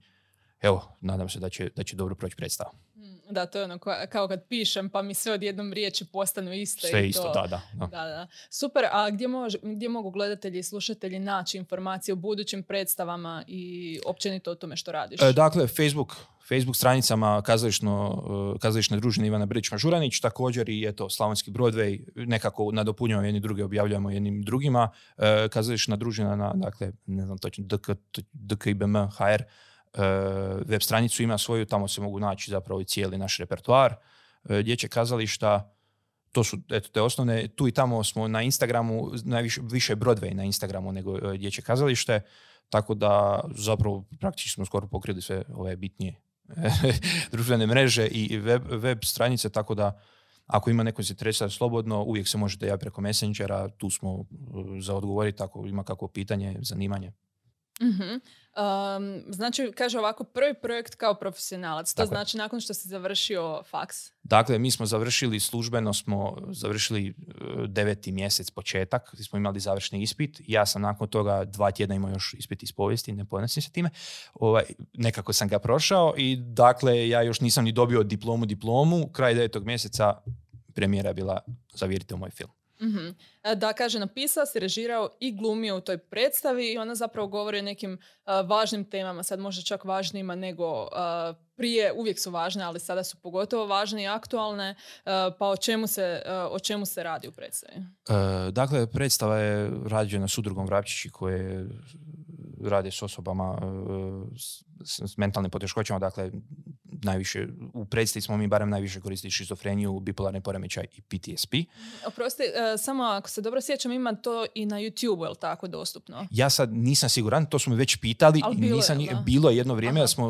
evo, nadam se da će, da će dobro proći predstava. Mm, Da, to je ono kao kad pišem pa mi sve odjednom riječi postanu iste. Sve i isto, to. da, da. da. Da, da. Super, a gdje, može, gdje mogu gledatelji i slušatelji naći informacije o budućim predstavama i općenito o tome što radiš? E, dakle, Facebook, Facebook stranicama kazališno, e, kazališne družine Ivana Brić Mažuranić, također i eto, Slavonski Broadway, nekako nadopunjujemo jedni druge, objavljujemo jednim drugima. E, kazališna družina na, dakle, ne znam točno, DK, HR, e, web stranicu ima svoju, tamo se mogu naći zapravo i cijeli naš repertoar. E, dječje kazališta, to su eto, te osnovne. Tu i tamo smo na Instagramu, najviše više Broadway na Instagramu nego e, dječje kazalište, tako da zapravo praktički smo skoro pokrili sve ove bitnije *laughs* društvene mreže i web, web stranice, tako da ako ima neko interesa slobodno, uvijek se možete javiti preko Messengera, tu smo za odgovoriti ako ima kakvo pitanje, zanimanje. Mhm. Um, znači, kaže ovako, prvi projekt kao profesionalac. To Tako je. znači nakon što si završio faks. Dakle, mi smo završili, službeno smo završili uh, deveti mjesec početak, smo imali završni ispit. Ja sam nakon toga dva tjedna imao još ispit iz povijesti, ne ponosim se time. Ovaj, nekako sam ga prošao i dakle, ja još nisam ni dobio diplomu diplomu. Kraj devetog mjeseca premijera je bila Zavirite u moj film. Mhm. E, Da, kaže, napisao si, režirao i glumio u toj predstavi i ona zapravo govori o nekim a, važnim temama, sad možda čak važnijima nego a, prije, uvijek su važne, ali sada su pogotovo važne i aktualne, a, pa o čemu, se, o čemu se radi u predstavi? Dakle, predstava je rađena s udrugom Vrapčići koje rade s osobama s, s mentalnim poteškoćama, dakle, najviše, u predstavi smo mi barem najviše koristili šizofreniju, bipolarni poremećaj i PTSP. Oprosti, e, samo ako se dobro sjećam, ima to i na YouTube, je li tako dostupno? Ja sad nisam siguran, to smo već pitali Ali bilo je, nisam, da? bilo je jedno vrijeme Aha. da smo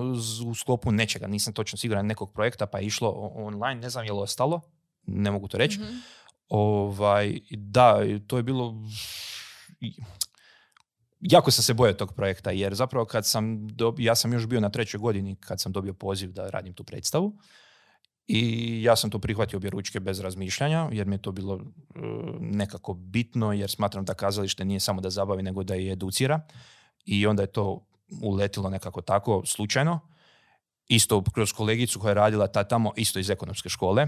u sklopu nečega, nisam točno siguran nekog projekta pa je išlo online, ne znam je li ostalo, ne mogu to reći. Mhm. Ovaj, da, to je bilo... Jako sam se bojao tog projekta, jer zapravo kad sam dobio, ja sam još bio na trećoj godini kad sam dobio poziv da radim tu predstavu i ja sam to prihvatio obje ručke bez razmišljanja, jer mi je to bilo e, nekako bitno, jer smatram da kazalište nije samo da zabavi, nego da i educira i onda je to uletilo nekako tako slučajno. Isto kroz kolegicu koja je radila ta tamo, isto iz ekonomske škole,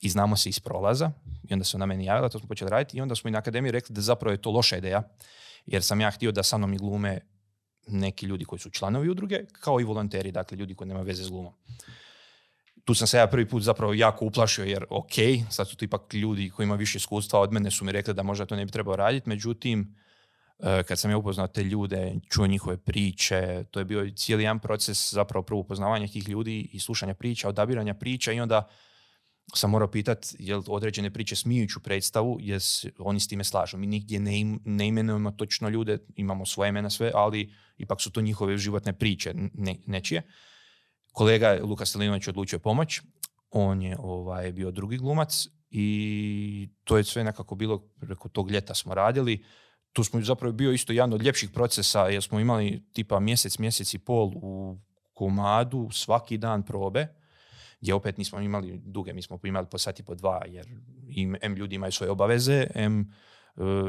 i znamo se iz prolaza i onda se ona meni javila, to smo počeli raditi i onda smo i na akademiji rekli da zapravo je to loša ideja jer sam ja htio da sa mnom i glume neki ljudi koji su članovi udruge kao i volonteri, dakle ljudi koji nema veze s glumom. Tu sam se ja prvi put zapravo jako uplašio jer ok, sad su to ipak ljudi koji imaju više iskustva od mene su mi rekli da možda to ne bi trebao raditi, međutim e, kad sam ja upoznao te ljude, čuo njihove priče, to je bio cijeli jedan proces zapravo prvo upoznavanja tih ljudi i slušanja priča, odabiranja priča i onda sam morao pitat jel određene priče smijuću predstavu, jer oni s time slažu. Mi nigdje ne, im, ne imenujemo točno ljude, imamo svoje imena sve, ali ipak su to njihove životne priče, ne, nečije. Kolega Luka Stelinović odlučio pomoć, on je ovaj, bio drugi glumac i to je sve nekako bilo, preko tog ljeta smo radili. Tu smo zapravo bio isto jedan od ljepših procesa, jer smo imali tipa mjesec, mjesec i pol u komadu, svaki dan probe, gdje opet nismo imali duge, mi smo imali po sati po dva, jer im, em ljudi imaju svoje obaveze, em e,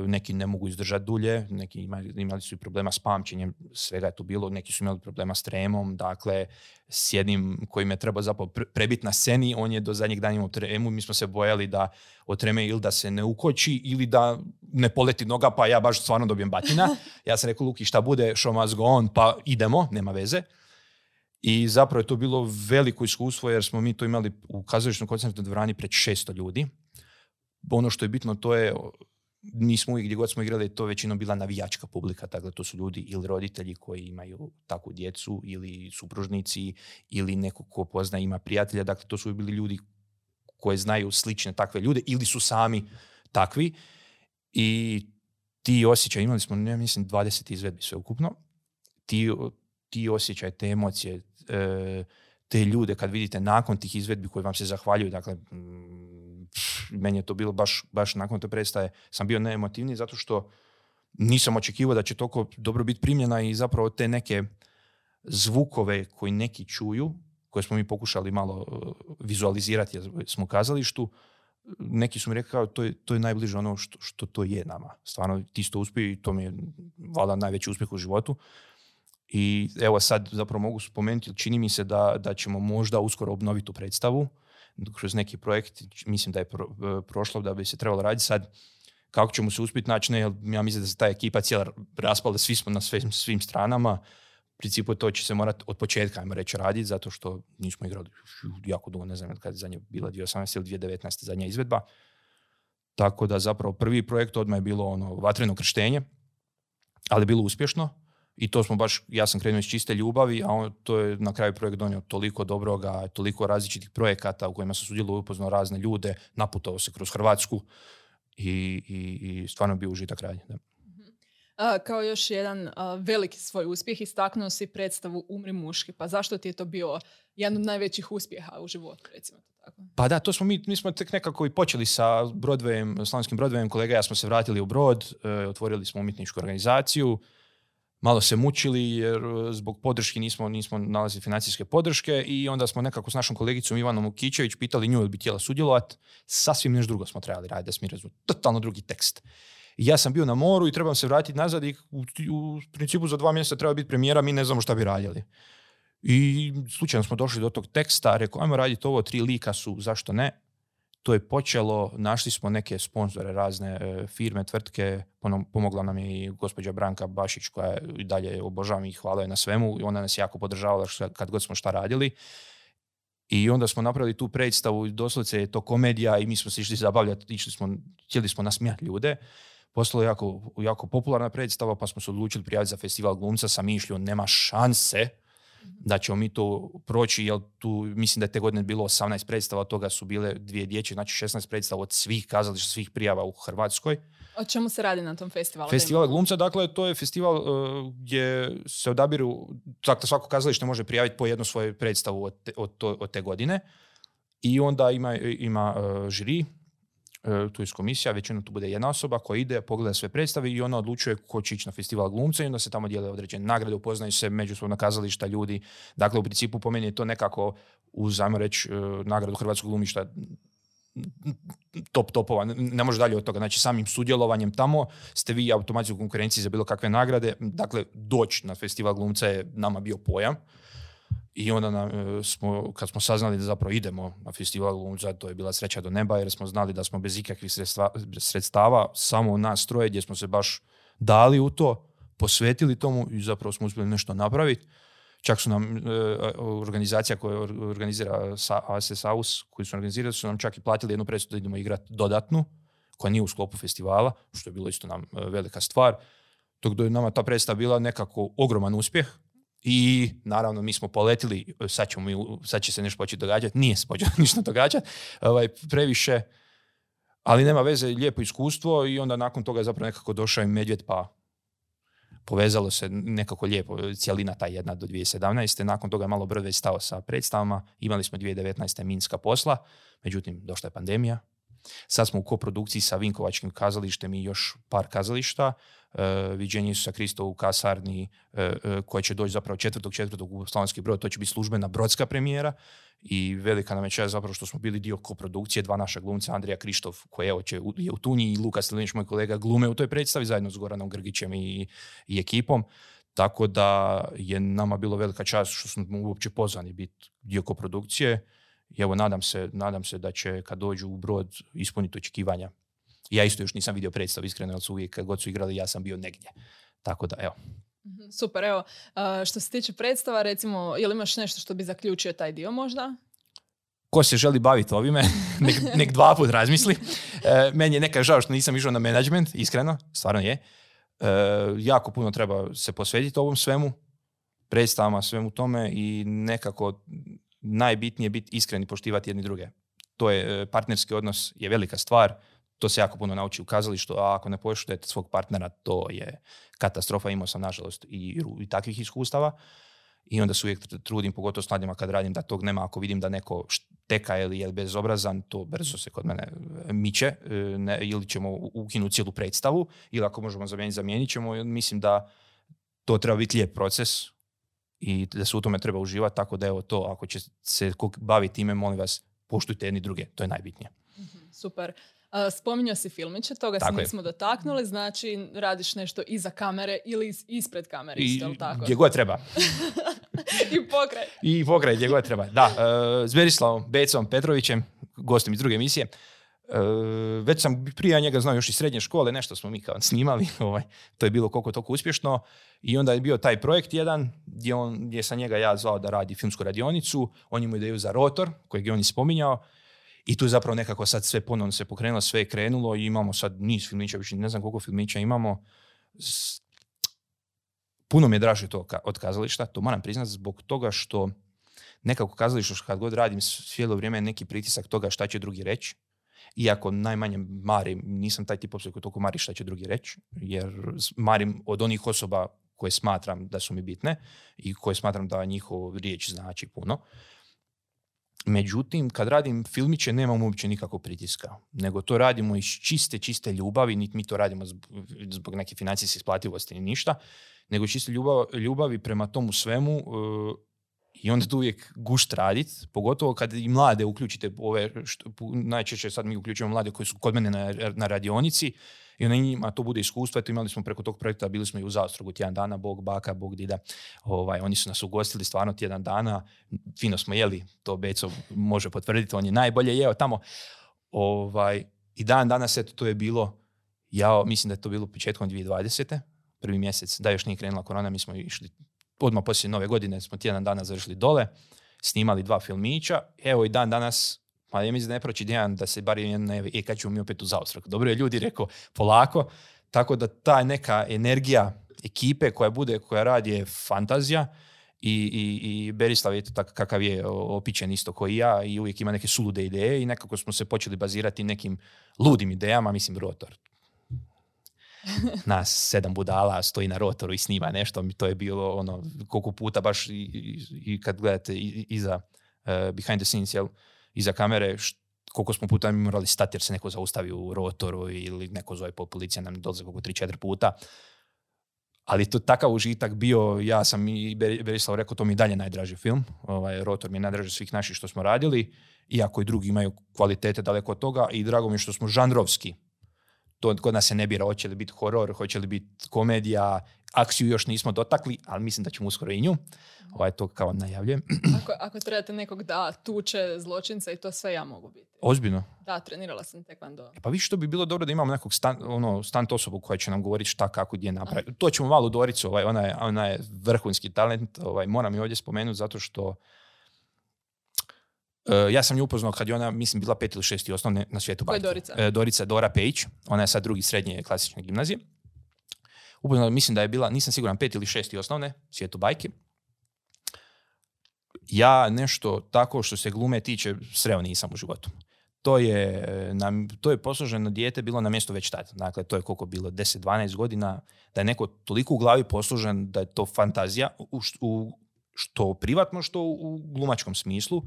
neki ne mogu izdržati dulje, neki imali, imali su i problema s pamćenjem, svega je tu bilo, neki su imali problema s tremom, dakle, s jednim koji me treba zapravo pre- prebiti na sceni, on je do zadnjeg dana imao tremu, mi smo se bojali da od treme ili da se ne ukoči ili da ne poleti noga, pa ja baš stvarno dobijem batina. *laughs* Ja sam rekao, Luki, šta bude, show must go on, pa idemo, nema veze. I zapravo je to bilo veliko iskustvo jer smo mi to imali u kazališnoj koncertnoj dvorani pred 600 ljudi. Ono što je bitno to je, mi smo uvijek gdje god smo igrali, to većinom bila navijačka publika, dakle to su ljudi ili roditelji koji imaju takvu djecu ili supružnici ili neko ko pozna ima prijatelja, dakle to su bili ljudi koji znaju slične takve ljude ili su sami takvi i ti osjećaj, imali smo, ne mislim, 20 izvedbi sveukupno, ti, ti osjećaj, te emocije, te ljude kad vidite nakon tih izvedbi koji vam se zahvaljuju, dakle, pff, meni je to bilo baš, baš nakon te predstave, sam bio neemotivniji zato što nisam očekivao da će toliko dobro biti primljena i zapravo te neke zvukove koji neki čuju, koje smo mi pokušali malo e, vizualizirati jer smo u kazalištu, neki su mi rekli kao to je, to je najbliže ono što, što to je nama. Stvarno ti isto uspio i to mi je valjda najveći uspjeh u životu. I evo sad zapravo mogu spomenuti, čini mi se da, da ćemo možda uskoro obnoviti tu predstavu kroz neki projekt, mislim da je prošlo da bi se trebalo raditi sad kako ćemo se uspjeti naći, ne, ja mislim da se ta ekipa cijela raspala, svi smo na svim, svim stranama, u principu to će se morati od početka, ajmo reći, raditi, zato što nismo igrali jako dugo, ne znam kad je zadnje bila 2018 ili 2019. zadnja izvedba. Tako da zapravo prvi projekt odmah je bilo ono vatreno krštenje, ali bilo uspješno i to smo baš, ja sam krenuo iz čiste ljubavi, a on, to je na kraju projekt donio toliko dobroga, toliko različitih projekata u kojima sam sudjelovao upoznao razne ljude, naputovao se kroz Hrvatsku i, i, i stvarno bio užitak radnje. Da. kao još jedan veliki svoj uspjeh istaknuo si predstavu Umri muški. Pa zašto ti je to bio jedan od najvećih uspjeha u životu, recimo tako? Pa da, to smo mi, mi smo tek nekako i počeli sa Broadwayem, slavonskim Broadwayem, kolega ja smo se vratili u Brod, e, otvorili smo umjetničku organizaciju, malo se mučili jer e, zbog podrške nismo, nismo nalazili financijske podrške i onda smo nekako s našom kolegicom Ivanom Ukićević pitali nju ili bi htjela sudjelovati. Sasvim nešto drugo smo trebali raditi, da smo totalno drugi tekst. I ja sam bio na moru i trebam se vratiti nazad i u, u principu za dva mjeseca treba biti premijera, mi ne znamo šta bi radili. I slučajno smo došli do tog teksta, rekao, ajmo raditi ovo, tri lika su, zašto ne? To je počelo, našli smo neke sponzore, razne e, firme, tvrtke, pomogla nam je i gospođa Branka Bašić koja i dalje obožavam i hvala je na svemu i ona nas jako podržavala kad god smo šta radili. I onda smo napravili tu predstavu, doslovce je to komedija i mi smo se išli zabavljati, išli smo, htjeli smo nasmijati ljude. Postalo je jako, jako popularna predstava, pa smo se odlučili prijaviti za festival glumca sa mišljom, nema šanse da ćemo mi to proći, jer tu mislim da je te godine bilo 18 predstava, od toga su bile dvije dječje, znači 16 predstava od svih kazališta, svih prijava u Hrvatskoj. O čemu se radi na tom festivalu? Festival glumca, dakle, to je festival uh, gdje se odabiru, dakle, svako kazalište može prijaviti po jednu svoju predstavu od te, od, od te godine i onda ima, ima uh, žiri tu je komisija, većinom tu bude jedna osoba koja ide, pogleda sve predstave i ona odlučuje ko će ići na festival glumca i onda se tamo dijele određene nagrade, upoznaju se međusobno kazališta ljudi. Dakle, u principu po meni je to nekako uz, ajmo reći, e, nagradu Hrvatskog glumišta top topova, ne može dalje od toga. Znači samim sudjelovanjem tamo ste vi automatski u konkurenciji za bilo kakve nagrade. Dakle, doći na festival glumca je nama bio pojam. I onda nam, e, smo, kad smo saznali da zapravo idemo na festival glumca, to je bila sreća do neba jer smo znali da smo bez ikakvih sredstva, sredstava, samo nas troje gdje smo se baš dali u to, posvetili tomu i zapravo smo uspjeli nešto napraviti. Čak su nam e, organizacija koja organizira sa, ASS koji su organizirali, su nam čak i platili jednu predstavu da idemo igrati dodatnu, koja nije u sklopu festivala, što je bilo isto nam e, velika stvar. Dok do nama ta predstava bila nekako ogroman uspjeh, i naravno mi smo poletili, sad, ćemo, sad će se nešto početi događati, nije se početi *laughs* ništa događati, ovaj, previše, ali nema veze, lijepo iskustvo i onda nakon toga je zapravo nekako došao i medvjed pa povezalo se nekako lijepo, cijelina ta jedna do 2017. Nakon toga je malo već stao sa predstavama, imali smo 2019. minska posla, međutim došla je pandemija, Sad smo u koprodukciji sa Vinkovačkim kazalištem i još par kazališta. E, viđenje sa Kristo u kasarni e, e, koja će doći zapravo četvrtog četvrtog u Slavonski brod. To će biti službena brodska premijera i velika nam je čast zapravo što smo bili dio koprodukcije. Dva naša glumca, Andrija Krištov koji evo, će, je u Tunji i Luka Stilinić, moj kolega, glume u toj predstavi zajedno s Goranom Grgićem i, i ekipom. Tako da je nama bilo velika čast što smo uopće pozvani biti dio koprodukcije i evo, nadam se, nadam se da će kad dođu u brod ispuniti očekivanja. Ja isto još nisam vidio predstav, iskreno, jer su uvijek kad god su igrali, ja sam bio negdje. Tako da, evo. Mhm, super, evo, što se tiče predstava, recimo, li imaš nešto što bi zaključio taj dio možda? Ko se želi baviti ovime, *laughs* nek, nek dva put razmisli. E, meni je neka žao što nisam išao na management, iskreno, stvarno je. E, jako puno treba se posvetiti ovom svemu, predstavama, svemu tome i nekako najbitnije biti iskreni i poštivati jedni druge. To je e, partnerski odnos je velika stvar, to se jako puno nauči u kazalištu, a ako ne poštujete svog partnera, to je katastrofa. Imao sam, nažalost, i, i takvih iskustava. I onda se uvijek trudim, pogotovo s mladima kad radim, da tog nema. Ako vidim da neko šteka ili je bezobrazan, to brzo se kod mene e, miče. E, ne, ili ćemo ukinuti cijelu predstavu, ili ako možemo zamijeniti, zamijenit ćemo. Mislim da to treba biti lijep proces i da se u tome treba uživati, tako da evo to, ako će se baviti time, molim vas, poštujte jedni druge, to je najbitnije. Mhm, super. Spominjao si filmiće, toga Tako se je. nismo dotaknuli, znači radiš nešto iza kamere ili ispred kamere, I isto, tako? gdje god treba. *laughs* I pokraj. I pokraj gdje god treba. Da, e, s Berislavom Becom Petrovićem, gostom iz druge emisije. E, već sam prije njega znao još iz srednje škole, nešto smo mi kao snimali, *laughs* ovaj, to je bilo koliko toliko uspješno. I onda je bio taj projekt jedan gdje, on, gdje sam njega ja zvao da radi filmsku radionicu, on ima ideju za rotor, kojeg je on spominjao. I tu zapravo nekako sad sve ponovno se pokrenulo, sve je krenulo i imamo sad niz filmića, više ne znam koliko filmića imamo. Puno mi je draže to od kazališta, to moram priznati zbog toga što nekako kazalište kad god radim cijelo vrijeme je neki pritisak toga šta će drugi reći. Iako najmanje marim, nisam taj tip osobe koji toliko mari šta će drugi reći, jer marim od onih osoba koje smatram da su mi bitne i koje smatram da njihov riječ znači puno. Međutim, kad radim filmiće, nemam uopće nikakvog pritiska. Nego to radimo iz čiste, čiste ljubavi, niti mi to radimo zbog, zbog neke financijske isplativosti ni ništa, nego čiste ljubav, ljubavi prema tomu svemu e, i onda tu uvijek gušt radit, pogotovo kad i mlade uključite, ove, što, najčešće sad mi uključujemo mlade koji su kod mene na, na radionici i onda njima to bude iskustvo. Eto imali smo preko tog projekta, bili smo i u Zastrogu tjedan dana, Bog baka, Bog dida. Ovaj, oni su nas ugostili stvarno tjedan dana, fino smo jeli, to Beco može potvrditi, on je najbolje jeo tamo. Ovaj, I dan danas, eto, to je bilo, ja mislim da je to bilo početkom 2020. Prvi mjesec, da još nije krenula korona, mi smo išli odmah poslije nove godine, smo tjedan dana završili dole, snimali dva filmića, evo i dan danas, pa ja mislim da ne proći dan da se bar jedan ne, e, kad ćemo mi opet u zaostrak. Dobro je ljudi rekao, polako, tako da ta neka energija ekipe koja bude, koja radi je fantazija i, i, i Berislav je to tak, kakav je opičen isto koji ja i uvijek ima neke sulude ideje i nekako smo se počeli bazirati nekim ludim idejama, mislim rotor. *laughs* Nas sedam budala stoji na rotoru i snima nešto, to je bilo ono koliko puta baš i, i, i kad gledate iza eh, behind the scenes, jel, iza kamere, št- koliko smo puta mi morali stati jer se neko zaustavi u rotoru ili neko zove po policija nam dolaze koliko 3-4 puta. Ali to takav užitak bio, ja sam i Ber- Berislav rekao, to mi je dalje najdraži film. Ovaj, Rotor mi je najdraži svih naših što smo radili, iako i drugi imaju kvalitete daleko od toga i drago mi je što smo žanrovski. To kod nas se ne bira, hoće li biti horor, hoće li biti komedija, akciju još nismo dotakli, ali mislim da ćemo uskoro i nju. Ovaj, to kao najavljujem. *clears throat* Ako, ako trebate nekog da tuče zločinca i to sve ja mogu biti. Ozbiljno. Da, trenirala sam tekvando. E Pa viš što bi bilo dobro da imamo nekog stan, ono, stant osobu koja će nam govoriti šta, kako, gdje napraviti. To ćemo malo Doricu, ovaj, ona, je, ona je vrhunski talent, ovaj, moram je ovdje spomenuti zato što ja sam nju upoznao kad je ona, mislim, bila pet ili šesti osnovne na svijetu Ko je bajke. Dorica? E, Dorica Dora Pejić, ona je sad drugi srednje klasične gimnazije. Upoznao, mislim da je bila, nisam siguran, pet ili šesti osnovne svijetu bajke. Ja nešto tako što se glume tiče sreo nisam u životu to je, nam, to je posluženo dijete bilo na mjestu već tada. Dakle, to je koliko bilo, 10-12 godina, da je neko toliko u glavi poslužen da je to fantazija, u, u što privatno, što u glumačkom smislu.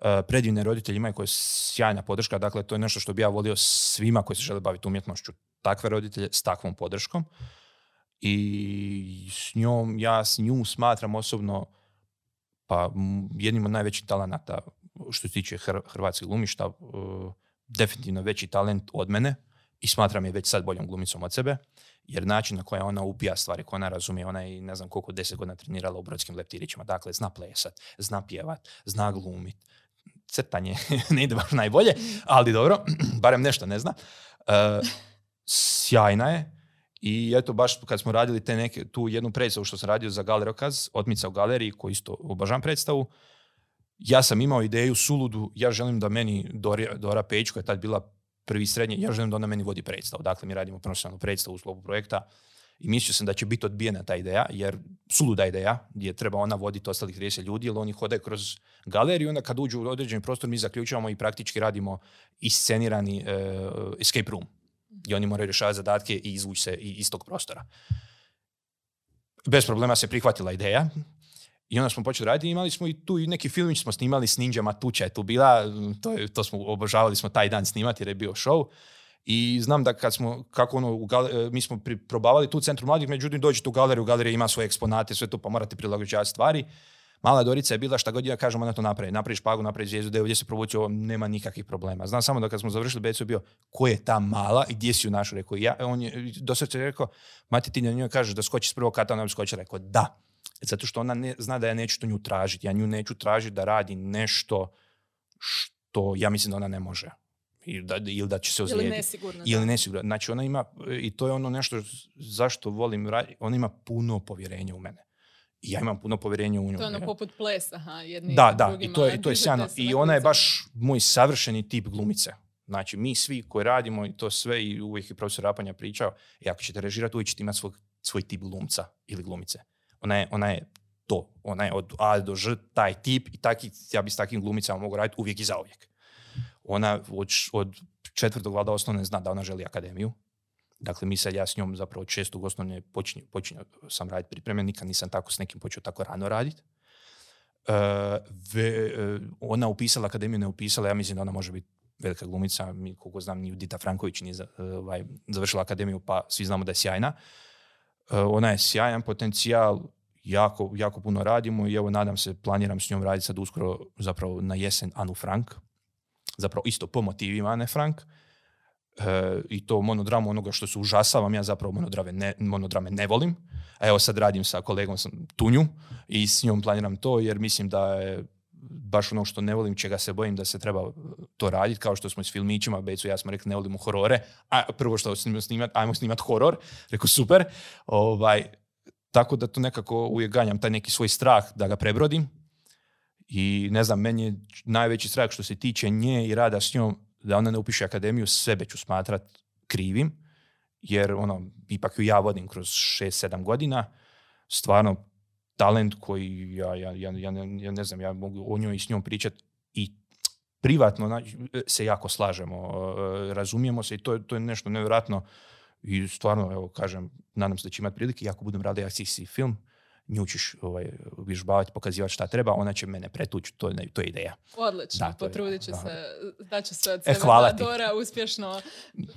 E, predivne roditelji imaju koje je sjajna podrška, dakle to je nešto što bi ja volio svima koji se žele baviti umjetnošću, takve roditelje s takvom podrškom. I s njom, ja s nju smatram osobno pa jednim od najvećih talenata što se tiče hr- hrvatskih glumišta, e, definitivno veći talent od mene i smatram je već sad boljom glumicom od sebe, jer način na koji ona upija stvari, koje ona razumije, ona je ne znam koliko deset godina trenirala u brodskim leptirićima, dakle zna plesat, zna pjevat, zna glumit, crtanje *laughs* ne ide baš najbolje, ali dobro, *clears throat* barem nešto ne zna. E, sjajna je i eto baš kad smo radili te neke, tu jednu predstavu što sam radio za Galerokaz, Otmica u galeriji, koji isto obožavam predstavu, ja sam imao ideju suludu, ja želim da meni Dora, Dora Pejić, koja je tad bila prvi srednje, ja želim da ona meni vodi predstavu. Dakle, mi radimo profesionalnu predstavu u sklopu projekta i mislio sam da će biti odbijena ta ideja, jer suluda ideja, gdje treba ona voditi ostalih 30 ljudi, jer oni hodaju kroz galeriju, onda kad uđu u određeni prostor mi zaključavamo i praktički radimo iscenirani e, escape room, gdje oni moraju rješavati zadatke i izvući se iz tog prostora. Bez problema se prihvatila ideja, i onda smo počeli raditi imali smo i tu i neki filmić smo snimali s ninjama, tuča je tu bila, to, je, to smo obožavali smo taj dan snimati jer je bio show. I znam da kad smo, kako ono, u e, mi smo probavali tu centru mladih, međutim dođete u galeriju, galerija ima svoje eksponate, sve to pa morate prilagođavati stvari. Mala Dorica je bila šta god ja kažem, ona to napravi. Napravi špagu, napravi zvijezdu, da ovdje se provući, ovo nema nikakvih problema. Znam samo da kad smo završili Becu je bio, ko je ta mala i gdje si ju našao? Rekao, ja, on je doslovce rekao, mati ti na njoj kažeš da skoči s prvog kata, ona bi skočila. Rekao, da. Zato što ona ne, zna da ja neću to nju tražiti. Ja nju neću tražiti da radi nešto što ja mislim da ona ne može. Ili da, ili da će se ozlijediti. Ili nesigurno. Ili nesigurno. Znači ona ima, i to je ono nešto zašto volim raditi, ona ima puno povjerenja u mene. I ja imam puno povjerenja u nju. To je ono poput plesa, ha, jedni Da, da, drugima i to je, to je sjajno. se I na ona je baš moj savršeni tip glumice. Znači, mi svi koji radimo i to sve, i uvijek je profesor Rapanja pričao, i ako ćete režirati, uvijek ćete imati svoj, svoj tip glumca ili glumice. Ona je, ona je to. Ona je od A do Ž taj tip i taki, ja bi s takvim glumicama mogu raditi uvijek i zauvijek. Ona od, od četvrtog valjda osnovne zna da ona želi akademiju. Dakle, mi sad ja s njom zapravo od šestog osnovne počinju, počinju sam raditi pripreme, nikad nisam tako s nekim počeo tako rano raditi. E, ve- e, ona upisala akademiju, ne upisala, ja mislim da ona može biti velika glumica, mi koliko znam ni Dita Franković nije za- e, ovaj, završila akademiju, pa svi znamo da je sjajna. E, ona je sjajan potencijal, jako, jako puno radimo i evo nadam se, planiram s njom raditi sad uskoro zapravo na jesen Anu Frank, zapravo isto po motivima Ane Frank, E, i to monodramu onoga što se užasavam, ja zapravo monodrame ne, monodrame ne volim. A evo sad radim sa kolegom sam Tunju i s njom planiram to jer mislim da je baš ono što ne volim, čega se bojim da se treba to raditi, kao što smo s filmićima, Becu ja smo rekli ne volimo horore, a prvo što snimamo snimat, ajmo snimat horor, rekao super, ovaj, tako da to nekako uvijek ganjam taj neki svoj strah da ga prebrodim i ne znam, meni je najveći strah što se tiče nje i rada s njom, da ona ne upiše akademiju, sebe ću smatrat krivim, jer ono, ipak ju ja vodim kroz 6-7 godina, stvarno talent koji ja, ja, ja, ja, ne, ja ne znam, ja mogu o njoj i s njom pričat i privatno se jako slažemo, e, razumijemo se i to, to je nešto nevjerojatno i stvarno, evo, kažem, nadam se da će imati prilike, ako budem radio akcijski film, nju ćeš ovaj, vježbavati, pokazivati šta treba, ona će mene pretući, to, je- to je ideja. Odlično, Da, potrudit će da. se, da će sve od E, sebe hvala da. Dora uspješno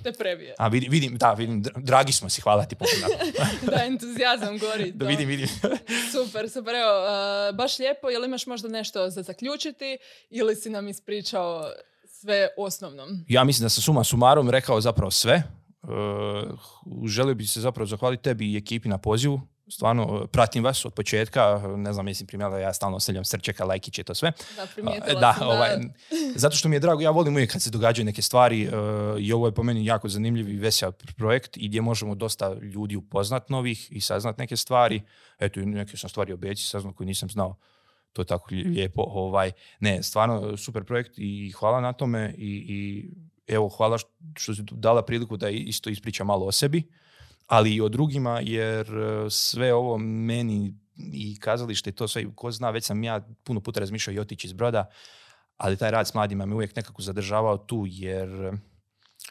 te prebije. A vidim, vidim da, vidim, dra- dragi smo si, hvala ti puno. *laughs* da, entuzijazam gori. Da vidim, vidim. *laughs* Super, super. Evo, uh, baš lijepo. Jel imaš možda nešto za zaključiti ili si nam ispričao sve osnovno? Ja mislim da sam suma sumarom rekao zapravo sve. Uh, želio bih se zapravo zahvaliti tebi i ekipi na pozivu. Stvarno, uh, pratim vas od početka. Ne znam, mislim primjela, ja stalno ostavljam srčeka, lajkiće, to sve. Da, da, sam ovaj, zato što mi je drago, ja volim uvijek kad se događaju neke stvari uh, i ovo je po meni jako zanimljiv i vesel projekt i gdje možemo dosta ljudi upoznat novih i saznat neke stvari. Eto, neke sam stvari obeći saznao koje nisam znao. To je tako lijepo. Ovaj, ne, stvarno super projekt i hvala na tome i, i evo hvala što- što si dala priliku da isto ispričam malo o sebi, ali i o drugima jer e, sve ovo meni i kazalište to sve, ko zna, već sam ja puno puta razmišljao i otići iz broda, ali taj rad s mladima me uvijek nekako zadržavao tu jer e,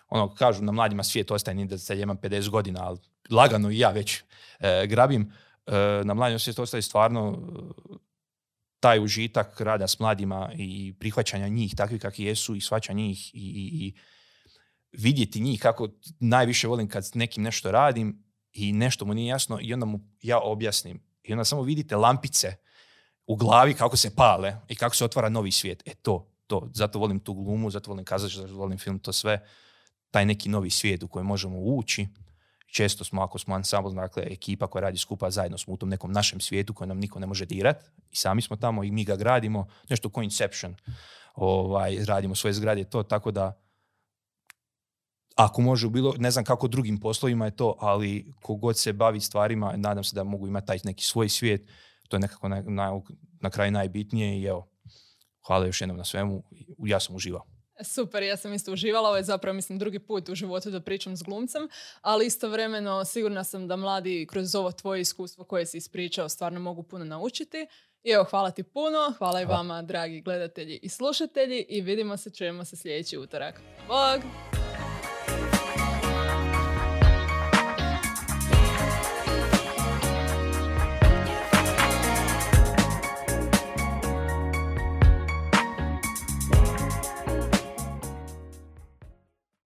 ono kažu na mladima svijet ostaje ni da sad imam 50 godina, ali lagano i ja već e, grabim. E, na mladima svijet ostaje stvarno e, taj užitak rada s mladima i prihvaćanja njih takvi kakvi jesu i shvaćanja njih i, i, i vidjeti njih kako najviše volim kad s nekim nešto radim i nešto mu nije jasno i onda mu ja objasnim. I onda samo vidite lampice u glavi kako se pale i kako se otvara novi svijet. E to, to. Zato volim tu glumu, zato volim kazati, zato volim film, to sve. Taj neki novi svijet u koji možemo ući. Često smo, ako smo ansambl, dakle, ekipa koja radi skupa, zajedno smo u tom nekom našem svijetu koji nam niko ne može dirat. I sami smo tamo i mi ga gradimo. Nešto ko Inception. Ovaj, radimo svoje zgrade, to tako da ako može bilo, ne znam kako drugim poslovima je to, ali kogod se bavi stvarima, nadam se da mogu imati taj neki svoj svijet. To je nekako na, na, na kraju najbitnije i evo, hvala još jednom na svemu. Ja sam uživao. Super, ja sam isto uživala. Ovo je zapravo, mislim, drugi put u životu da pričam s glumcem, ali istovremeno sigurna sam da mladi kroz ovo tvoje iskustvo koje si ispričao stvarno mogu puno naučiti. I evo, hvala ti puno, hvala i vama, dragi gledatelji i slušatelji i vidimo se, čujemo se sljedeći utorak. Bog!